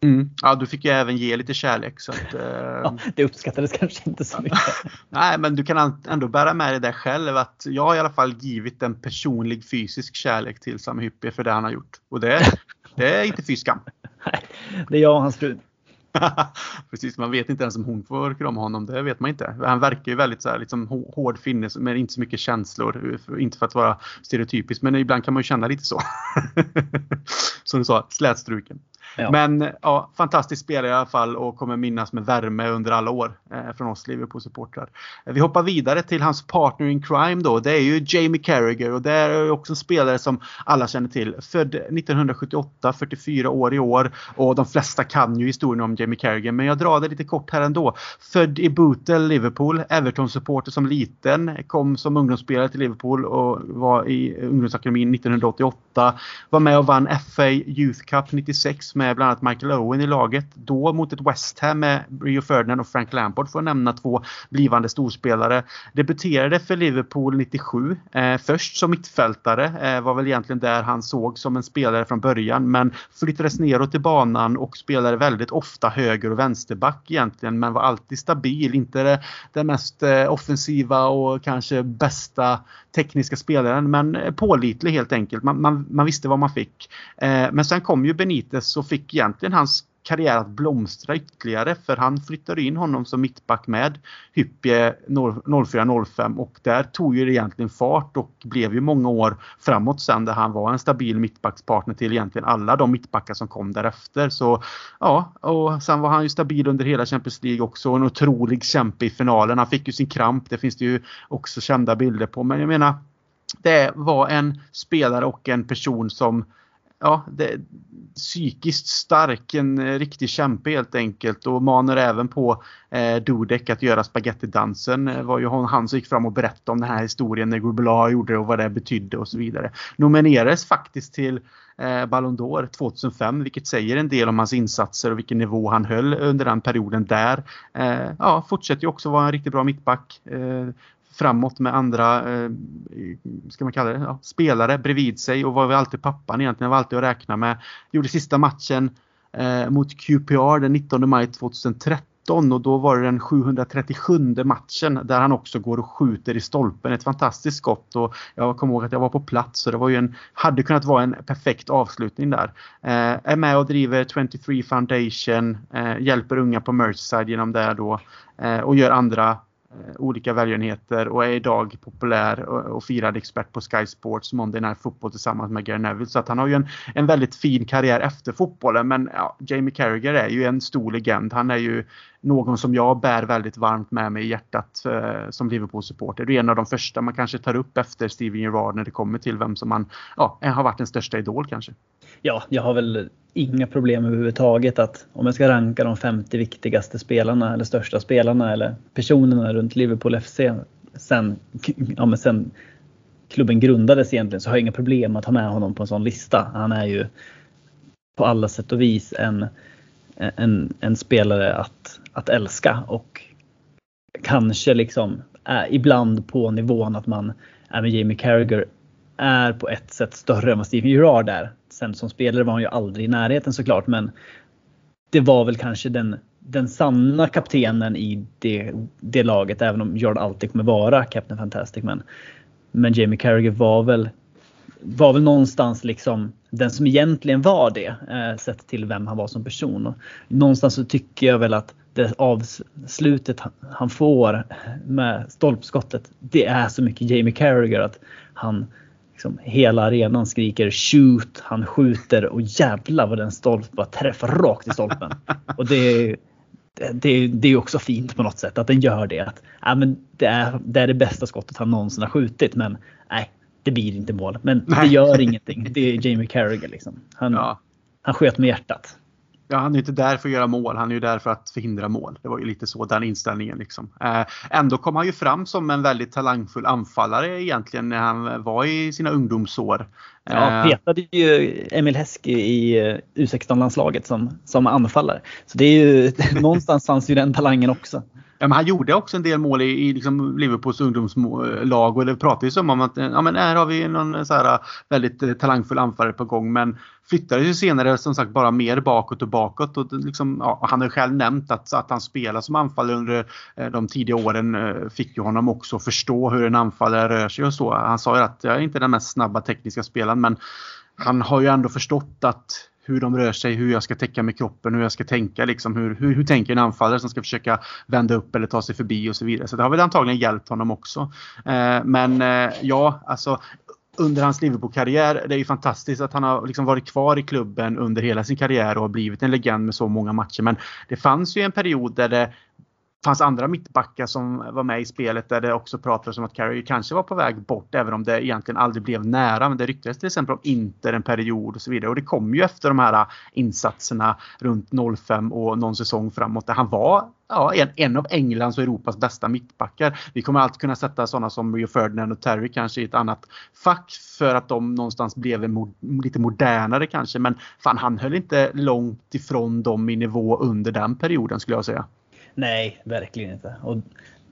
Mm. Ja, du fick ju även ge lite kärlek. Så att, eh... ja, det uppskattades kanske inte så mycket. Nej, men du kan ändå bära med dig det själv att jag har i alla fall givit en personlig fysisk kärlek till Sami Hyppie för det han har gjort. Och det, det är inte fy skam. Nej, det är jag och hans fru. Precis, man vet inte ens om hon får krama honom. Det vet man inte. Han verkar ju väldigt så här, liksom, hård finne men inte så mycket känslor. Inte för att vara stereotypisk men ibland kan man ju känna lite så. Som du sa, slätstruken. Ja. Men ja, fantastisk spelare i alla fall och kommer minnas med värme under alla år eh, från oss Liverpool-supportrar. Eh, vi hoppar vidare till hans partner in crime då. Det är ju Jamie Carragher och det är också en spelare som alla känner till. Född 1978, 44 år i år och de flesta kan ju historien om Jamie Carragher men jag drar det lite kort här ändå. Född i Bootle, Liverpool, Everton-supporter som liten, kom som ungdomsspelare till Liverpool och var i ungdomsakademin 1988. Var med och vann FA Youth Cup 96 med bland annat Michael Owen i laget. Då mot ett West Ham med Rio Ferdinand och Frank Lampard får jag nämna två blivande storspelare. Debuterade för Liverpool 97. Eh, först som mittfältare eh, var väl egentligen där han såg som en spelare från början men flyttades neråt i banan och spelade väldigt ofta höger och vänsterback egentligen men var alltid stabil. Inte det, den mest eh, offensiva och kanske bästa tekniska spelaren men eh, pålitlig helt enkelt. Man, man, man visste vad man fick. Eh, men sen kom ju Benitez och fick egentligen hans karriär att blomstra ytterligare för han flyttade in honom som mittback med Hyppie 04-05 och där tog ju det egentligen fart och blev ju många år framåt sen där han var en stabil mittbackspartner till egentligen alla de mittbackar som kom därefter. Så ja, och sen var han ju stabil under hela Champions League också. En otrolig kämpe i finalen. Han fick ju sin kramp. Det finns det ju också kända bilder på. Men jag menar, det var en spelare och en person som ja, det, psykiskt stark, en eh, riktig kämpe helt enkelt och manar även på eh, Dudek att göra spagettidansen. Det var ju han som gick fram och berättade om den här historien när Grubela gjorde det och vad det betydde och så vidare. Nominerades faktiskt till eh, Ballon d'Or 2005 vilket säger en del om hans insatser och vilken nivå han höll under den perioden där. Eh, ja, fortsätter ju också vara en riktigt bra mittback. Eh, framåt med andra eh, ska man kalla det, ja, spelare bredvid sig och var väl alltid pappan egentligen, var alltid att räkna med. Gjorde sista matchen eh, mot QPR den 19 maj 2013 och då var det den 737 matchen där han också går och skjuter i stolpen. Ett fantastiskt skott och jag kommer ihåg att jag var på plats så det var ju en, hade kunnat vara en perfekt avslutning där. Eh, är med och driver 23 Foundation, eh, hjälper unga på Merseyside genom det då eh, och gör andra Eh, olika välgörenheter och är idag populär och, firad expert på Sky Sports Monday Night Football tillsammans med Gary Neville. Så att han har ju en, en väldigt fin karriär efter fotbollen. Men ja, Jamie Carragher är ju en stor legend. Han är ju någon som jag bär väldigt varmt med mig i hjärtat eh, som Liverpool-supporter. Det är en av de första man kanske tar upp efter Steven Gerrard när det kommer till vem som man ja, eh, har varit den största idol kanske. Ja, jag har väl inga problem överhuvudtaget att om jag ska ranka de 50 viktigaste spelarna eller största spelarna eller personerna runt Liverpool FC sen, ja, men sen klubben grundades egentligen så har jag inga problem att ha med honom på en sån lista. Han är ju på alla sätt och vis en, en, en spelare att, att älska och kanske liksom är ibland på nivån att man även med Jamie Carragher är på ett sätt större än vad Steven Gerrard är. Sen som spelare var han ju aldrig i närheten såklart men det var väl kanske den, den sanna kaptenen i det, det laget även om Gerrard alltid kommer vara Captain Fantastic. Men, men Jamie Carragher var väl, var väl någonstans liksom den som egentligen var det eh, sett till vem han var som person. Och någonstans så tycker jag väl att det avslutet han får med stolpskottet det är så mycket Jamie Carragher att han liksom, hela arenan skriker shoot, han skjuter och jävla vad den stolpen bara träffar rakt i stolpen. Och det, det, det är också fint på något sätt att den gör det. Att, ja, men det, är, det är det bästa skottet han någonsin har skjutit men nej, det blir inte mål. Men nej. det gör ingenting. Det är Jamie Carragher liksom. Han, ja. han sköt med hjärtat. Ja, han är inte där för att göra mål, han är ju där för att förhindra mål. Det var ju lite så den inställningen. Liksom. Eh, ändå kom han ju fram som en väldigt talangfull anfallare egentligen när han var i sina ungdomsår. Ja, eh, petade ju Emil Heskey i eh, U16-landslaget som, som anfallare. Så det är ju, någonstans fanns ju den talangen också. Ja, men han gjorde också en del mål i, i liksom Liverpools ungdomslag och det pratades om att ja, men här har vi någon så här eh, väldigt eh, talangfull anfallare på gång men flyttades ju senare som sagt bara mer bakåt och bakåt. Och liksom, ja, han har själv nämnt att, att han spelar som anfallare under eh, de tidiga åren fick ju honom också förstå hur en anfallare rör sig och så. Han sa ju att jag är inte den mest snabba tekniska spelaren men han har ju ändå förstått att hur de rör sig, hur jag ska täcka med kroppen, hur jag ska tänka. Liksom, hur, hur, hur tänker en anfallare som ska försöka vända upp eller ta sig förbi och så vidare. Så det har väl antagligen hjälpt honom också. Eh, men eh, ja, alltså under hans Liverpool-karriär. Det är ju fantastiskt att han har liksom varit kvar i klubben under hela sin karriär och har blivit en legend med så många matcher. Men det fanns ju en period där det fanns andra mittbackar som var med i spelet där det också pratades om att Carey kanske var på väg bort även om det egentligen aldrig blev nära. Men det ryktades till exempel om Inter en period och så vidare. Och det kom ju efter de här insatserna runt 05 och någon säsong framåt där han var ja, en, en av Englands och Europas bästa mittbackar. Vi kommer alltid kunna sätta sådana som Rio Ferdinand och Terry kanske i ett annat fack för att de någonstans blev mod, lite modernare kanske. Men fan, han höll inte långt ifrån dem i nivå under den perioden skulle jag säga. Nej, verkligen inte. Och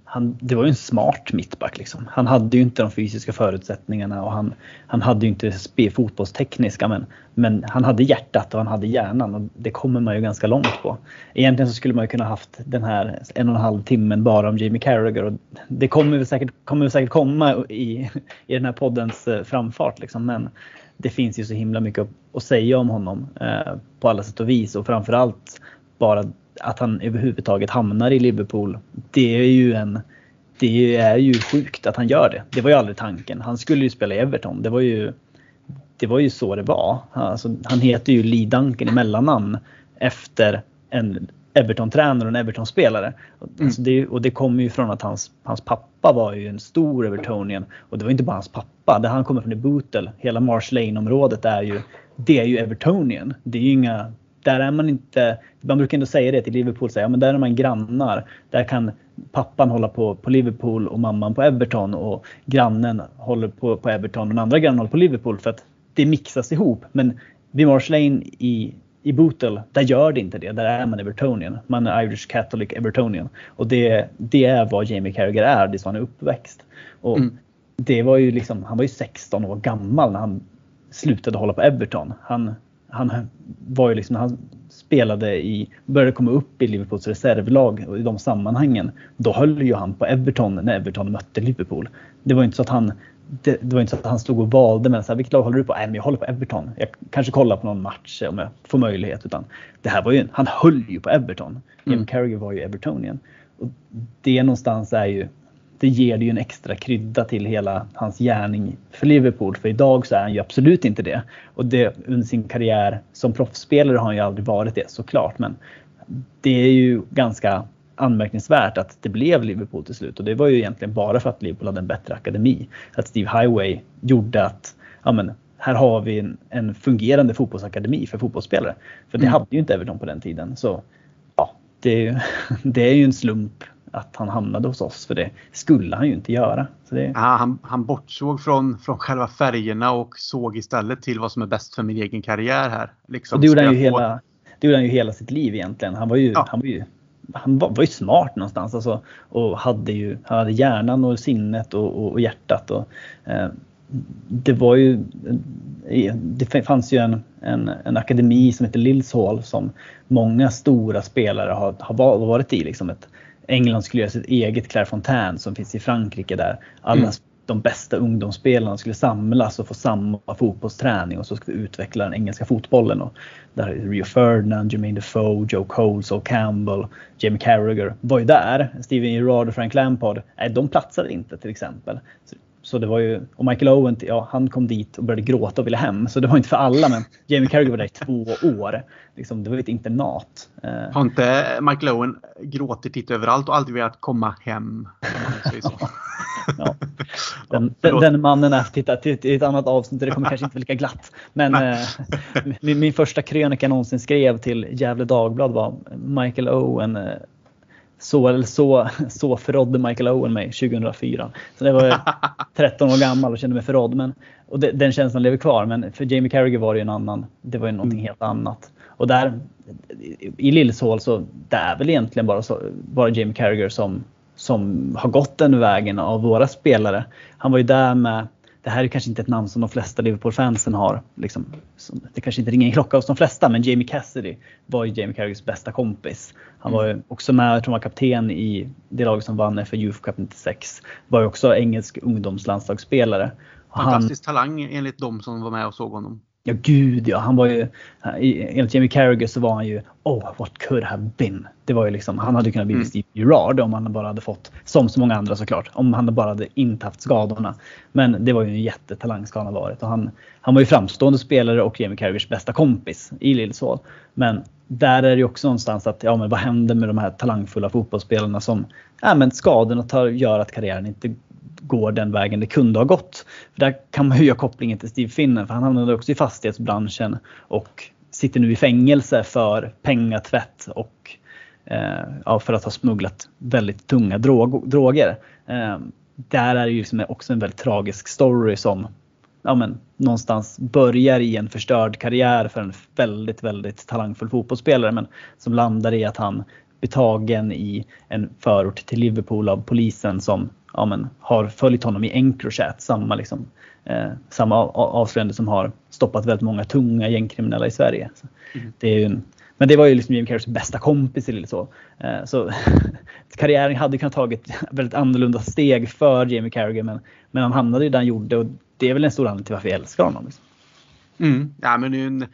han, det var ju en smart mittback. Liksom. Han hade ju inte de fysiska förutsättningarna och han, han hade ju inte fotbollstekniska men, men han hade hjärtat och han hade hjärnan och det kommer man ju ganska långt på. Egentligen så skulle man ju kunna haft den här en och en halv timmen bara om Jamie Carragher och det kommer väl säkert, kommer säkert komma i, i den här poddens eh, framfart. Liksom. Men det finns ju så himla mycket att säga om honom eh, på alla sätt och vis och framförallt bara att han överhuvudtaget hamnar i Liverpool. Det är ju en det är ju sjukt att han gör det. Det var ju aldrig tanken. Han skulle ju spela i Everton. Det var ju, det var ju så det var. Alltså, han heter ju Lee Duncan i mellannamn efter en Everton-tränare och en Everton-spelare. Mm. Alltså det, och det kommer ju från att hans, hans pappa var ju en stor Evertonian. Och det var inte bara hans pappa. Det han kommer från i Bootle. Hela Marsh Lane-området är ju, det är ju Evertonian. Det är ju inga där är man inte, man brukar ändå säga det till Liverpool, säga, ja, men där är man grannar. Där kan pappan hålla på, på Liverpool och mamman på Everton och grannen håller på, på Everton och den andra grannen håller på Liverpool för att det mixas ihop. Men vid Marsh Lane i, i Bootle, där gör det inte det. Där är man Evertonian. Man är Irish Catholic Evertonian. Och det, det är vad Jamie Carragher är, det är så han är uppväxt. Och mm. det var ju liksom, han var ju 16 år gammal när han slutade hålla på Everton. Han, han var ju liksom, han spelade i, började komma upp i Liverpools reservlag och i de sammanhangen. Då höll ju han på Everton när Everton mötte Liverpool. Det var inte så att han det, det, var inte så att han stod och valde men så här, vilket lag håller du på? Nej, men jag håller på Everton. Jag kanske kollar på någon match om jag får möjlighet. Utan det här var ju, han höll ju på Everton. Mm. Jim Carragher var ju Evertonian. Och det någonstans är ju, det ger det ju en extra krydda till hela hans gärning för Liverpool. För idag så är han ju absolut inte det. Och det, under sin karriär som proffsspelare har han ju aldrig varit det såklart. Men det är ju ganska anmärkningsvärt att det blev Liverpool till slut och det var ju egentligen bara för att Liverpool hade en bättre akademi. Att Steve Highway gjorde att ja, men, här har vi en, en fungerande fotbollsakademi för fotbollsspelare. För det mm. hade ju inte Everton på den tiden. Så ja, det, det är ju en slump att han hamnade hos oss för det skulle han ju inte göra. Det... Ja, han, han bortsåg från, från själva färgerna och såg istället till vad som är bäst för min egen karriär här. Liksom. Och det gjorde han ju hela, det gjorde han ju hela sitt liv egentligen. Han var ju, ja. han var ju han var, var ju smart någonstans alltså, och hade ju han hade hjärnan och sinnet och, och, och hjärtat. Och, eh, det var ju det fanns ju en, en, en akademi som heter Lillshall som många stora spelare har, har varit i. Liksom ett, England skulle göra sitt eget Clairefontaine som finns i Frankrike där alla mm de bästa ungdomsspelarna skulle samlas och få samma fotbollsträning och så skulle vi utveckla den engelska fotbollen. Och där är Rio Ferdinand, Jermaine Defoe, Joe Cole, Sol Campbell, Jamie Carragher var ju där. Steven Gerrard och Frank Lampard, nej, de platsade inte till exempel. Så, så det var ju, och Michael Owen, ja, han kom dit och började gråta och ville hem. Så det var inte för alla, men Jamie Carragher var där i två år. Liksom, det var ett internat. Eh, Har inte Michael Owen gråtit lite överallt och aldrig velat komma hem? ja. den, den, den, mannen är tittat till ett annat avsnitt och det kommer kanske inte vara lika glatt. Men eh, min, min, första krönika jag någonsin skrev till Gävle Dagblad var Michael Owen eh, så eller så, så förrådde Michael Owen mig 2004. Så det var 13 år gammal och kände mig förrådd. Men, och det, den känslan lever kvar. Men för Jamie Carragher var det ju en annan. Det var ju någonting helt annat. Och där i Lilleshål så det är väl egentligen bara, så, bara Jamie Carragher som som har gått den vägen av våra spelare. Han var ju där med, det här är kanske inte ett namn som de flesta Liverpool-fansen har. Liksom, det kanske inte ringer en klocka hos de flesta, men Jamie Cassidy var ju Jamie Carragers bästa kompis. Han var ju också med, jag tror han var kapten i det lag som vann för Youth Cup 96. Var ju också engelsk ungdomslandslagsspelare. Fantastisk han, talang enligt de som var med och såg honom. Ja gud ja, han var ju, enligt Jamie Carragher så var han ju Oh what could have been. Det var ju liksom, han hade kunnat bli mm. Steve Gerard om han bara hade fått, som så många andra såklart, om han bara hade inte haft skadorna. Men det var ju en jättetalang ska han ha varit och han, han var ju framstående spelare och Jamie Carragers bästa kompis i Lillsål. Men där är det ju också någonstans att, ja men vad händer med de här talangfulla fotbollsspelarna som, ja men skadorna tar, gör att karriären inte går den vägen det kunde ha gått. För där kan man ju göra kopplingen till Steve Finnen för han hamnade också i fastighetsbranschen och sitter nu i fängelse för pengatvätt och eh, ja, för att ha smugglat väldigt tunga drog, droger. Eh, där är det ju liksom också en väldigt tragisk story som ja, men, någonstans börjar i en förstörd karriär för en väldigt, väldigt talangfull fotbollsspelare men som landar i att han blir tagen i en förort till Liverpool av polisen som ja, men, har följt honom i Encrochat. Samma, liksom, eh, samma avslöjande som har stoppat väldigt många tunga gängkriminella i Sverige. Mm. Det är ju, men det var ju liksom Jim Carreys bästa kompis eller så. Eh, så karriären hade kunnat tagit väldigt annorlunda steg för Jamie Carragher men, men han hamnade ju där han gjorde och det är väl en stor anledning till varför jag älskar honom. Liksom. Mm. Ja, men det är en,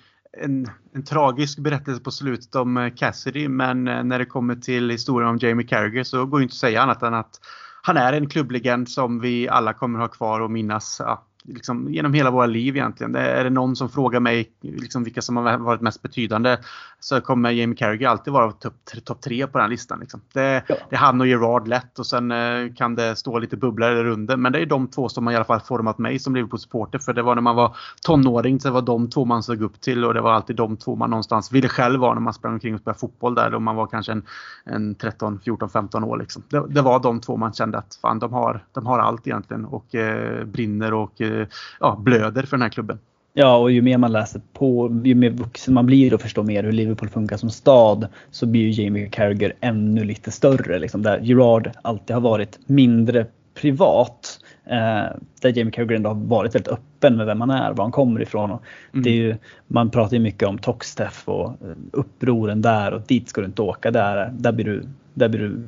en, en, tragisk berättelse på slutet om eh, Cassidy men eh, när det kommer till historien om Jamie Carragher så går det inte att säga annat än att han är en klubblegend som vi alla kommer ha kvar och minnas ja, liksom, genom hela våra liv egentligen. Är det någon som frågar mig liksom, vilka som har varit mest betydande så kommer Jamie Carragher alltid vara topp top tre på den listan. Liksom. Det, ja. det, är han och Gerard lätt och sen eh, kan det stå lite bubblare där under. Men det är de två som har i alla fall format mig som Liverpool-supporter. För det var när man var tonåring så det var de två man såg upp till och det var alltid de två man någonstans ville själv vara när man sprang omkring och spelade fotboll där då man var kanske en, en 13, 14, 15 år. Liksom. Det, det, var de två man kände att fan, de, har, de har allt egentligen och eh, brinner och eh, ja, blöder för den här klubben. Ja, och ju mer man läser på, ju mer vuxen man blir och förstår mer hur Liverpool funkar som stad så blir ju Jamie Carragher ännu lite större. Liksom, där Gerard alltid har varit mindre privat Eh, där Jamie Carragher ändå har varit väldigt öppen med vem han är, var han kommer ifrån. Och mm. det är ju, man pratar ju mycket om Toxteff och eh, upproren där och dit ska du inte åka. Där, där blir du, där blir du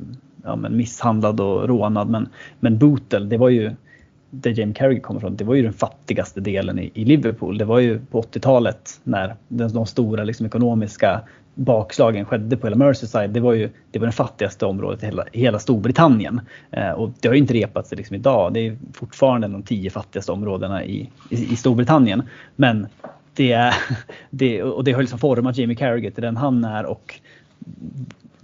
ja, misshandlad och rånad. Men, men Bootle, det var ju där Jamie Carragher kommer ifrån, det var ju den fattigaste delen i, i Liverpool. Det var ju på 80-talet när de, de stora liksom, ekonomiska bakslagen skedde på hela Merseyside. Det var ju det var det fattigaste området i hela, hela Storbritannien. Eh, och det har ju inte repat sig liksom idag. Det är fortfarande de tio fattigaste områdena i, i, i Storbritannien. Men det, är, det, och det har liksom format Jamie Carragher till den han är och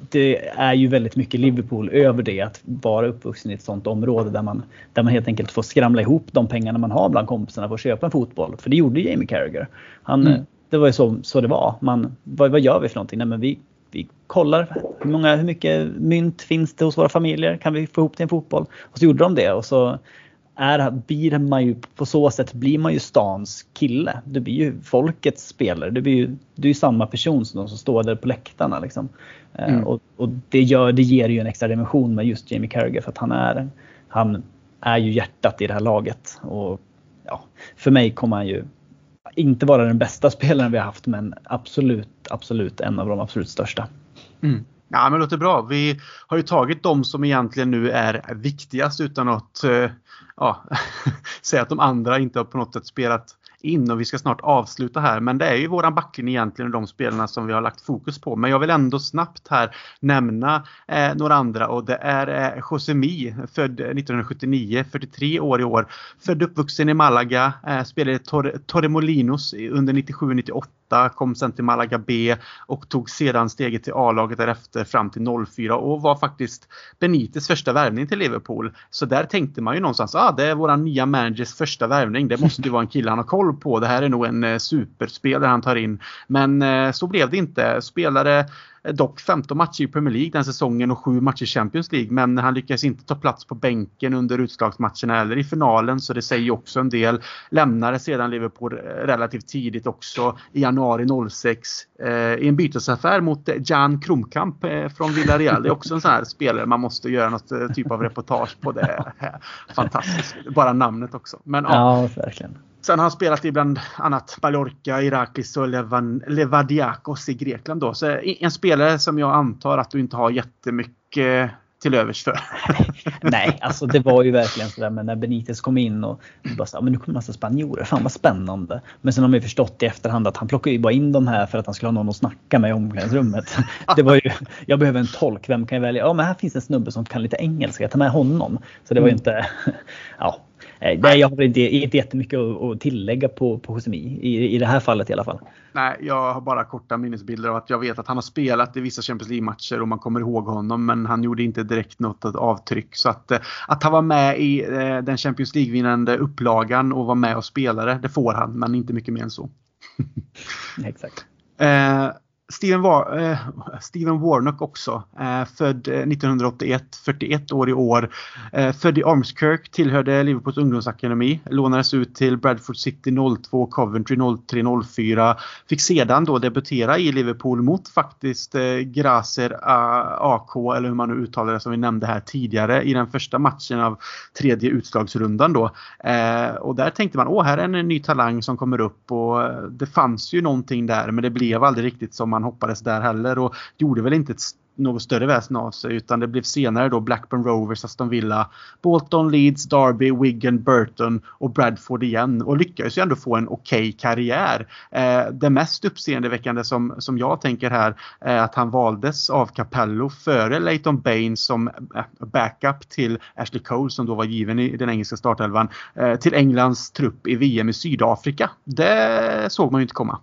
det är ju väldigt mycket Liverpool över det att vara uppvuxen i ett sånt område där man, där man helt enkelt får skramla ihop de pengarna man har bland kompisarna för att köpa en fotboll. För det gjorde Jamie Carragher. Han, mm. Det var ju så, så det var. Man, vad, vad gör vi för någonting? Nej, men vi, vi kollar hur, många, hur mycket mynt finns det hos våra familjer? Kan vi få ihop till en fotboll? Och så gjorde de det och så är, blir man ju på så sätt blir man ju stans kille. Du blir ju folkets spelare. Du, blir ju, du är ju samma person som de som står där på läktarna. Liksom. Eh, mm. Och, och, det, gör, det ger ju en extra dimension med just Jamie Carragher för att han är, han är ju hjärtat i det här laget. Och ja, för mig kommer han ju inte vara den bästa spelaren vi har haft men absolut, absolut en av de absolut största. Mm. Ja men det låter bra. Vi har ju tagit de som egentligen nu är viktigast utan att eh, ja, säga att de andra inte har på något sätt spelat in och vi ska snart avsluta här. Men det är ju våran backlinje egentligen och de spelarna som vi har lagt fokus på. Men jag vill ändå snabbt här nämna eh, några andra och det är eh, Josemi, född 1979, 43 år i år. Född uppvuxen i Malaga, eh, spelade i Tor Torremolinos under 97-98 kom sen till Malaga B och tog sedan steget till A-laget därefter fram till 04 och var faktiskt Benites första värvning till Liverpool. Så där tänkte man ju någonstans, ah, det är våran nya managers första värvning. Det måste ju vara en kille han har koll på. Det här är nog en eh, superspelare han tar in. Men eh, så blev det inte. Spelare Eh, dock 15 matcher i Premier League den säsongen och 7 matcher i Champions League. Men han lyckas inte ta plats på bänken under utslagsmatcherna eller i finalen så det säger också en del. Lämnade sedan Liverpool eh, relativt tidigt också i januari 06 eh, i en bytesaffär mot eh, Jan Kromkamp eh, från Villarreal. Det är också en sån här spelare man måste göra något eh, typ av reportage på. Det fantastiskt. Bara namnet också. Men, ja, ja verkligen. Sen har han spelat i bland annat Mallorca, Iraklis och Levan, Levadiakos i Grekland. Då. Så en spelare som jag antar att du inte har jättemycket till övers för. Nej, alltså det var ju verkligen sådär men när Benitez kom in och bara så, men nu kommer massa spanjorer, fan vad spännande. Men sen har man ju förstått i efterhand att han plockade ju bara in de här för att han skulle ha någon att snacka med i omklädningsrummet. Det var ju, jag behöver en tolk, vem kan jag välja? Ja men här finns en snubbe som kan lite engelska, jag tar med honom. Så det var ju mm. inte, ja nej, jag har inte, inte jättemycket att tillägga på, på Josemi i, i det här fallet i alla fall. Nej, jag har bara korta minnesbilder av att jag vet att han har spelat i vissa Champions League-matcher och man kommer ihåg honom men han gjorde inte direkt något avtryck. Så att, eh, att han var med i eh, den Champions League-vinnande upplagan och var med och spelade, det får han men inte mycket mer än så. Exakt. Steven, War eh, Steven Warnock också. Eh, född eh, 1981, 41 år i år. Eh, född i Ormskirk, tillhörde Liverpools ungdomsakademi. Lånades ut till Bradford City 02, Coventry 03, 04. Fick sedan då debutera i Liverpool mot faktiskt eh, Graser AK, eller hur man nu uttalar det som vi nämnde här tidigare, i den första matchen av tredje utslagsrundan då. Eh, och där tänkte man, åh här är en ny talang som kommer upp och eh, det fanns ju någonting där men det blev aldrig riktigt som man man hoppades där heller och gjorde väl inte ett något större väsen av sig utan det blev senare då Blackburn Rovers, Aston Villa, Bolton, Leeds, Derby, Wigan, Burton och Bradford igen och lyckades ju ändå få en okej okay karriär. Eh, det mest uppseendeväckande som, som jag tänker här är att han valdes av Capello före Leighton Baines som eh, backup till Ashley Cole som då var given i den engelska startelvan eh, till Englands trupp i VM i Sydafrika. Det såg man ju inte komma.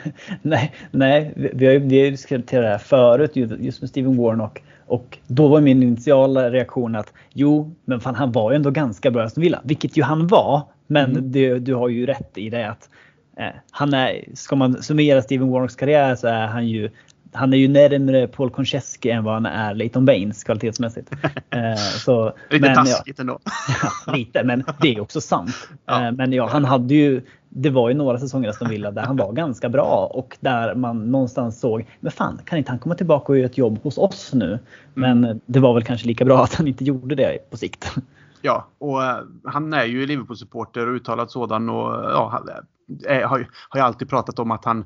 nej, nej, vi har ju diskuterat det här förut just med Steven Warnock. Och då var min initiala reaktion att jo, men fan han var ju ändå ganska bra i Aston Villa. Vilket ju han var. Men mm. det, du har ju rätt i det att eh, han är, ska man summera Steven Warnocks karriär så är han ju han är ju närmare Paul Konchesky än vad han är Leighton Baines kvalitetsmässigt. Eh, så, lite men, taskigt ja, ändå. ja, lite, men det är också sant. Ja. Eh, men ja, han hade ju det var ju några säsonger Aston Villa där han var ganska bra och där man någonstans såg, men fan kan inte han komma tillbaka och göra ett jobb hos oss nu? Men mm. det var väl kanske lika bra att han inte gjorde det på sikt. Ja, och han är ju Liverpool-supporter och uttalad sådan och ja, är, har, har ju alltid pratat om att han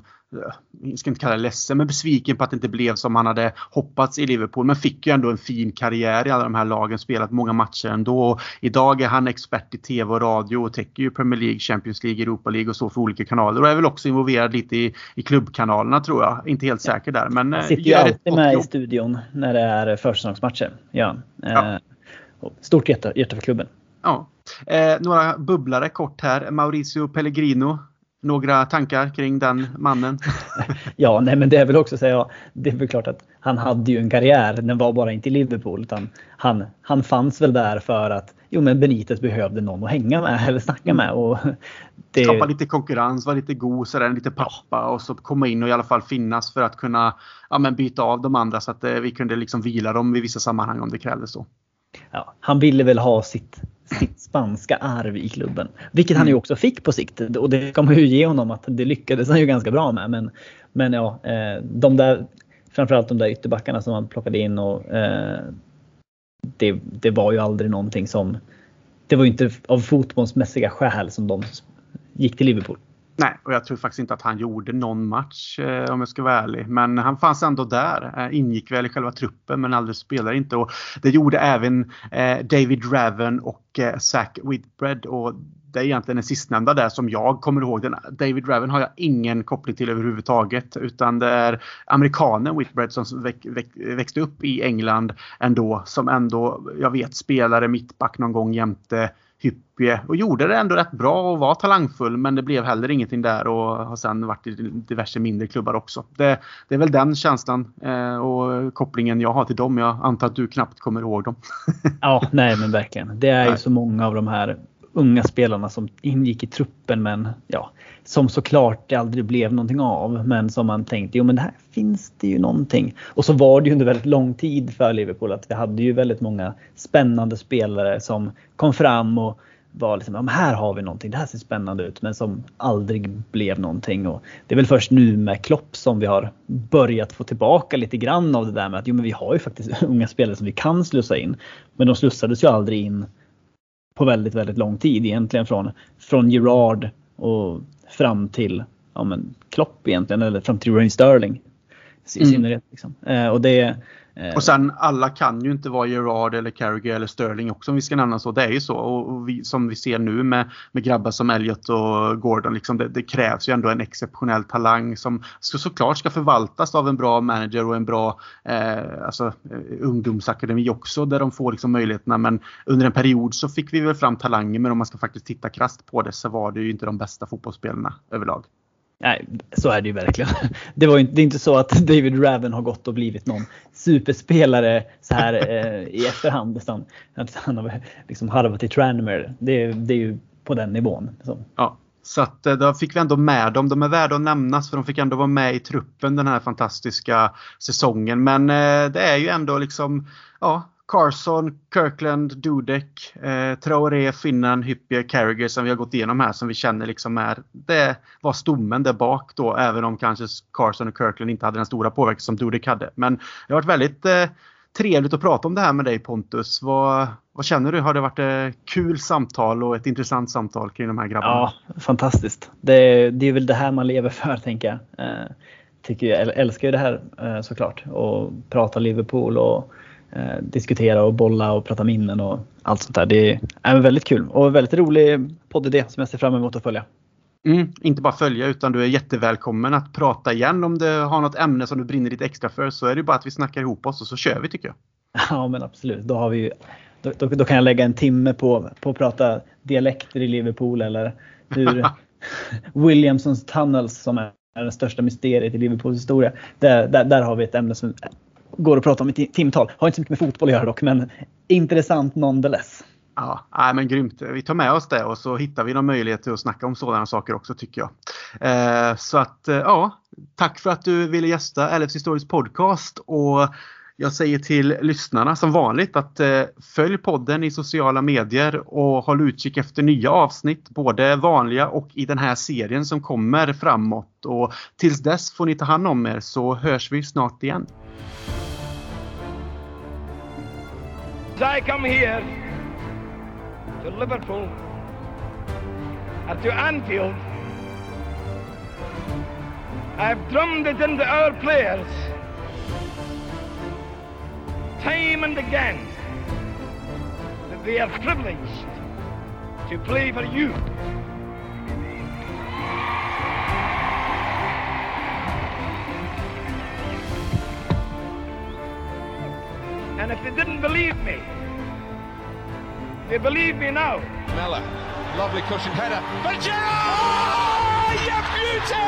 jag ska inte kalla det ledsen, men besviken på att det inte blev som han hade hoppats i Liverpool. Men fick ju ändå en fin karriär i alla de här lagen, spelat många matcher ändå. Och idag är han expert i TV och radio och täcker ju Premier League, Champions League, Europa League och så för olika kanaler. Och är väl också involverad lite i, i klubbkanalerna tror jag. Inte helt säker där. Men han sitter ju alltid med jobb. i studion när det är försäsongsmatcher. Ja. ja. Eh, stort hjärta, hjärta för klubben. Ja. Eh, några bubblare kort här. Mauricio Pellegrino några tankar kring den mannen? ja, nej men det är väl också säga, det är väl klart att han hade ju en karriär. Den var bara inte i Liverpool utan han, han fanns väl där för att jo men Benitez behövde någon att hänga med eller snacka med. Och det... Skapa lite konkurrens, vara lite god, sådär, lite pappa och så komma in och i alla fall finnas för att kunna ja, men byta av de andra så att eh, vi kunde liksom vila dem i vissa sammanhang om det krävdes så. Ja, han ville väl ha sitt sitt spanska arv i klubben. Vilket han ju mm. också fick på sikt och det kan man ju ge honom att det lyckades han ju ganska bra med. Men, men ja, eh, de där, framförallt de där ytterbackarna som han plockade in och eh, det, det var ju aldrig någonting som, det var ju inte av fotbollsmässiga skäl som de gick till Liverpool. Nej, och jag tror faktiskt inte att han gjorde någon match eh, om jag ska vara ärlig. Men han fanns ändå där. Eh, ingick väl i själva truppen men aldrig spelade inte. Och det gjorde även eh, David Raven och eh, Zach Whitbread. Och det är egentligen den sistnämnda där som jag kommer ihåg. Den, David Raven har jag ingen koppling till överhuvudtaget. Utan det är amerikanen Whitbread som väck, väck, växte upp i England ändå. Som ändå, jag vet, spelade mittback någon gång jämte Hyppie och gjorde det ändå rätt bra och var talangfull men det blev heller ingenting där och har sen varit i diverse mindre klubbar också. Det, det är väl den känslan eh, och kopplingen jag har till dem. Jag antar att du knappt kommer ihåg dem. ja, nej men verkligen. Det är ju så många av de här unga spelarna som ingick i truppen men ja, som såklart det aldrig blev någonting av. Men som man tänkte, jo men det här finns det ju någonting. Och så var det ju under väldigt lång tid för Liverpool att vi hade ju väldigt många spännande spelare som kom fram och var liksom, ja, här har vi någonting, det här ser spännande ut. Men som aldrig blev någonting. Och det är väl först nu med Klopp som vi har börjat få tillbaka lite grann av det där med att jo, men vi har ju faktiskt unga spelare som vi kan slussa in. Men de slussades ju aldrig in på väldigt, väldigt lång tid egentligen från, från Gerard och fram till ja, men Klopp egentligen, eller fram till Raheem Sterling. I mm. synnerhet. Liksom. Eh, och det, Eh. och sen alla kan ju inte vara Gerard eller Carragher eller Sterling också om vi ska nämna så. Det är ju så. Och vi, som vi ser nu med, med grabbar som Elliot och Gordon. Liksom det, det, krävs ju ändå en exceptionell talang som så, såklart ska förvaltas av en bra manager och en bra eh, alltså, eh, ungdomsakademi också där de får liksom möjligheterna. Men under en period så fick vi väl fram talanger men om man ska faktiskt titta krast på det så var det ju inte de bästa fotbollsspelarna överlag. Nej, så är det ju verkligen. Det, var ju, det är inte så att David Raven har gått och blivit någon superspelare så här eh, i efterhand. Utan att han har liksom harvat i Tranmere. Det, det är ju på den nivån. Så. Ja, så att eh, då fick vi ändå med dem. De är värda att nämnas för de fick ändå vara med i truppen den här fantastiska säsongen. Men eh, det är ju ändå liksom, ja, Carson, Kirkland, Dudek, eh, Traoré, Finnan, Hyppie, Carragher som vi har gått igenom här som vi känner liksom är det var stommen där bak då även om kanske Carson och Kirkland inte hade den stora påverkan som Dudek hade. Men det har varit väldigt eh, trevligt att prata om det här med dig Pontus. Vad, vad känner du? Har det varit ett kul samtal och ett intressant samtal kring de här grabbarna? Ja, fantastiskt. Det, det är väl det här man lever för tänker jag. Eh, tycker jag älskar ju det här eh, såklart och prata Liverpool och eh, diskutera och bolla och prata minnen och allt sånt där. Det är väldigt kul och väldigt rolig poddidé som jag ser fram emot att följa. Mm, inte bara följa utan du är jättevälkommen att prata igen om du har något ämne som du brinner lite extra för så är det bara att vi snackar ihop oss och så kör vi tycker jag. Ja men absolut. Då, har vi, då, då, då kan jag lägga en timme på, på att prata dialekter i Liverpool eller hur Williamsons Tunnels som är det största mysteriet i Liverpools historia. Där, där, där har vi ett ämne som går att prata om i timtal. Har inte så mycket med fotboll att göra dock, men intressant nonetheless. Ja, nej, men grymt. Vi tar med oss det och så hittar vi någon möjlighet att snacka om sådana saker också tycker jag. Eh, så att eh, ja, tack för att du ville gästa LFC Historisk podcast och jag säger till lyssnarna som vanligt att eh, följ podden i sociala medier och håll utkik efter nya avsnitt, både vanliga och i den här serien som kommer framåt. Och tills dess får ni ta hand om er så hörs vi snart igen. I come here to Liverpool or to Anfield, I've drummed it into our players time and again that they are privileged to play for you. And if they didn't believe me, they believe me now. Mella, lovely cushion header. But Gerard! You beauty!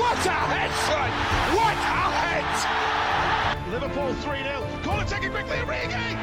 What a head, son! What a head! Liverpool 3 0. call Corner taken quickly, Origi!